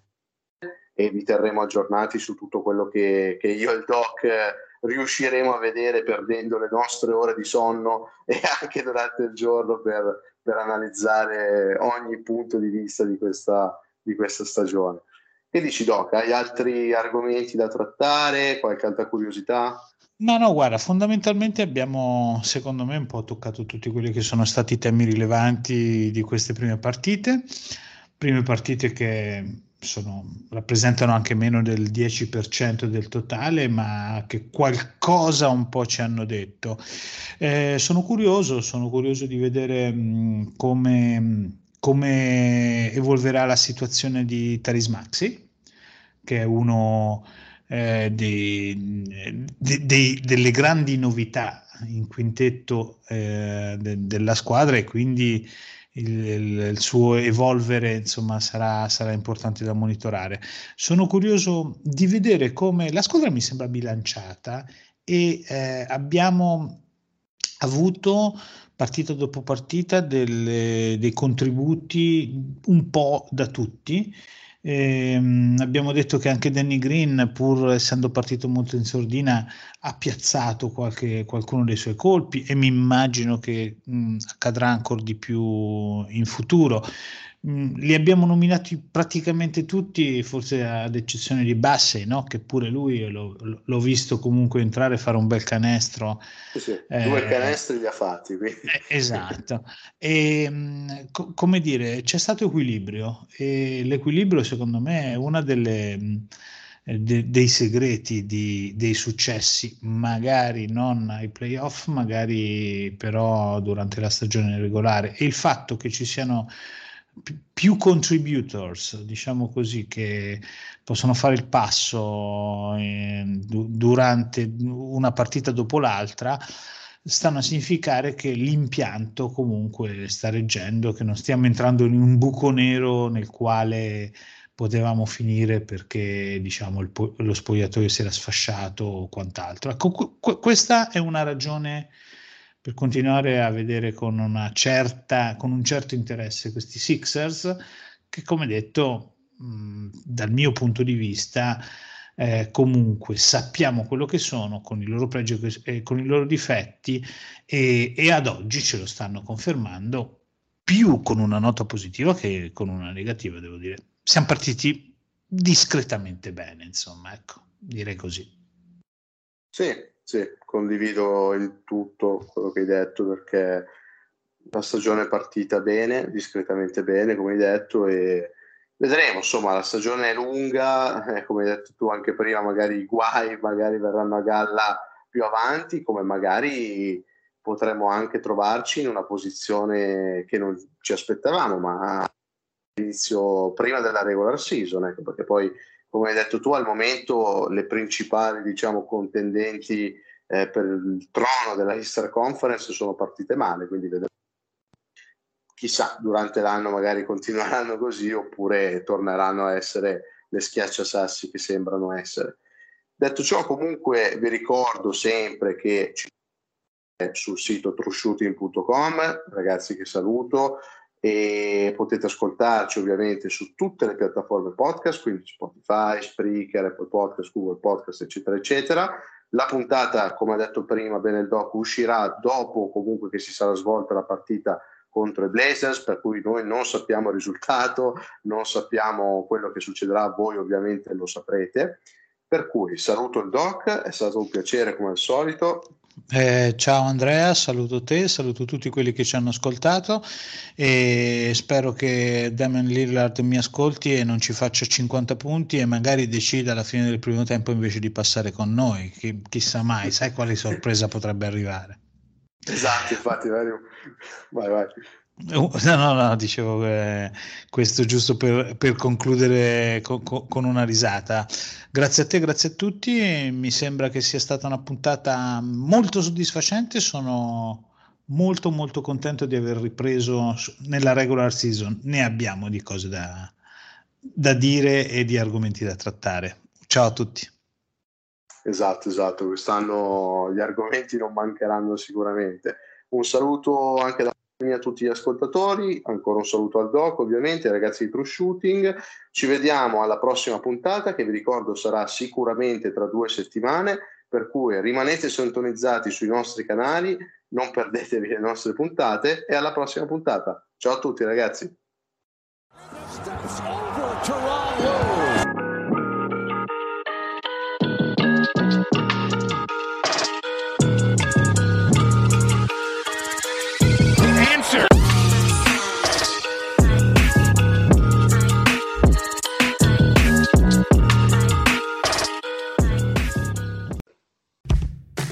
e vi terremo aggiornati su tutto quello che, che io e il doc eh, riusciremo a vedere perdendo le nostre ore di sonno e anche durante il giorno per, per analizzare ogni punto di vista di questa, di questa stagione. Che dici Doc? Hai altri argomenti da trattare? Qualche altra curiosità? No, no, guarda, fondamentalmente abbiamo, secondo me, un po' toccato tutti quelli che sono stati i temi rilevanti di queste prime partite. Prime partite che sono, rappresentano anche meno del 10% del totale, ma che qualcosa un po' ci hanno detto. Eh, sono curioso, sono curioso di vedere mh, come, come, evolverà la situazione di Taris Maxi, che è uno eh, dei, de, de, delle grandi novità in quintetto eh, de, della squadra e quindi il, il, suo evolvere insomma sarà, sarà, importante da monitorare. Sono curioso di vedere come la squadra mi sembra bilanciata e eh, abbiamo avuto partita dopo partita delle, dei contributi un po' da tutti Ehm, abbiamo detto che anche Danny Green, pur essendo partito molto in sordina, ha piazzato qualche, qualcuno dei suoi colpi e mi immagino che mh, accadrà ancora di più in futuro. Mm, li abbiamo nominati praticamente tutti, forse ad eccezione di Bassey, no? che pure lui l'ho, l'ho, visto comunque entrare e fare un bel canestro. Sì, sì. Eh, Due canestri li ha fatti. Eh, esatto. E, mm, co- come dire, c'è stato equilibrio e l'equilibrio secondo me è una delle, de, dei segreti di, dei successi, magari non ai playoff, magari però durante la stagione regolare. E il fatto che ci siano più contributors, diciamo così, che possono fare il passo eh, durante una partita dopo l'altra, stanno a significare che l'impianto comunque sta reggendo, che non stiamo entrando in un buco nero nel quale potevamo finire perché diciamo il, lo spogliatoio si era sfasciato o quant'altro. Ecco, qu- questa è una ragione per continuare a vedere con, certa, con un certo interesse questi Sixers che come detto mh, dal mio punto di vista eh, comunque sappiamo quello che sono con i loro pregi e con i loro difetti e, e ad oggi ce lo stanno confermando più con una nota positiva che con una negativa devo dire. Siamo partiti discretamente bene insomma ecco direi così. Sì sì, condivido il tutto quello che hai detto perché la stagione è partita bene, discretamente bene, come hai detto, e vedremo. Insomma, la stagione è lunga, eh, come hai detto tu anche prima, magari i guai magari verranno a galla più avanti, come magari potremmo anche trovarci in una posizione che non ci aspettavamo, ma all'inizio prima della regular season, ecco, perché poi come hai detto tu, al momento le principali diciamo, contendenti eh, per il trono della Easter Conference sono partite male, quindi vedremo. Chissà, durante l'anno magari continueranno così oppure torneranno a essere le schiacciasassi che sembrano essere. Detto ciò, comunque vi ricordo sempre che sul sito trueshooting.com, ragazzi che saluto, e potete ascoltarci ovviamente su tutte le piattaforme podcast, quindi Spotify, Spreaker, Apple Podcast, Google Podcast, eccetera, eccetera. La puntata, come ha detto prima bene il doc, uscirà dopo comunque che si sarà svolta la partita contro i Blazers, per cui noi non sappiamo il risultato, non sappiamo quello che succederà, voi ovviamente lo saprete. Per cui saluto il doc, è stato un piacere come al solito. Eh, ciao Andrea, saluto te, saluto tutti quelli che ci hanno ascoltato e spero che Damian Lillard mi ascolti e non ci faccia 50 punti e magari decida alla fine del primo tempo invece di passare con noi, Chi, chissà mai, sai quale sorpresa potrebbe arrivare. Esatto, infatti, vai, vai. No, no, no, dicevo eh, questo giusto per, per concludere co, co, con una risata. Grazie a te, grazie a tutti. Mi sembra che sia stata una puntata molto soddisfacente. Sono molto, molto contento di aver ripreso nella regular season. Ne abbiamo di cose da, da dire e di argomenti da trattare. Ciao a tutti. Esatto, esatto. Quest'anno gli argomenti non mancheranno sicuramente. Un saluto anche da a tutti gli ascoltatori, ancora un saluto al doc ovviamente, ragazzi di True Shooting, ci vediamo alla prossima puntata che vi ricordo sarà sicuramente tra due settimane, per cui rimanete sintonizzati sui nostri canali, non perdetevi le nostre puntate e alla prossima puntata. Ciao a tutti ragazzi.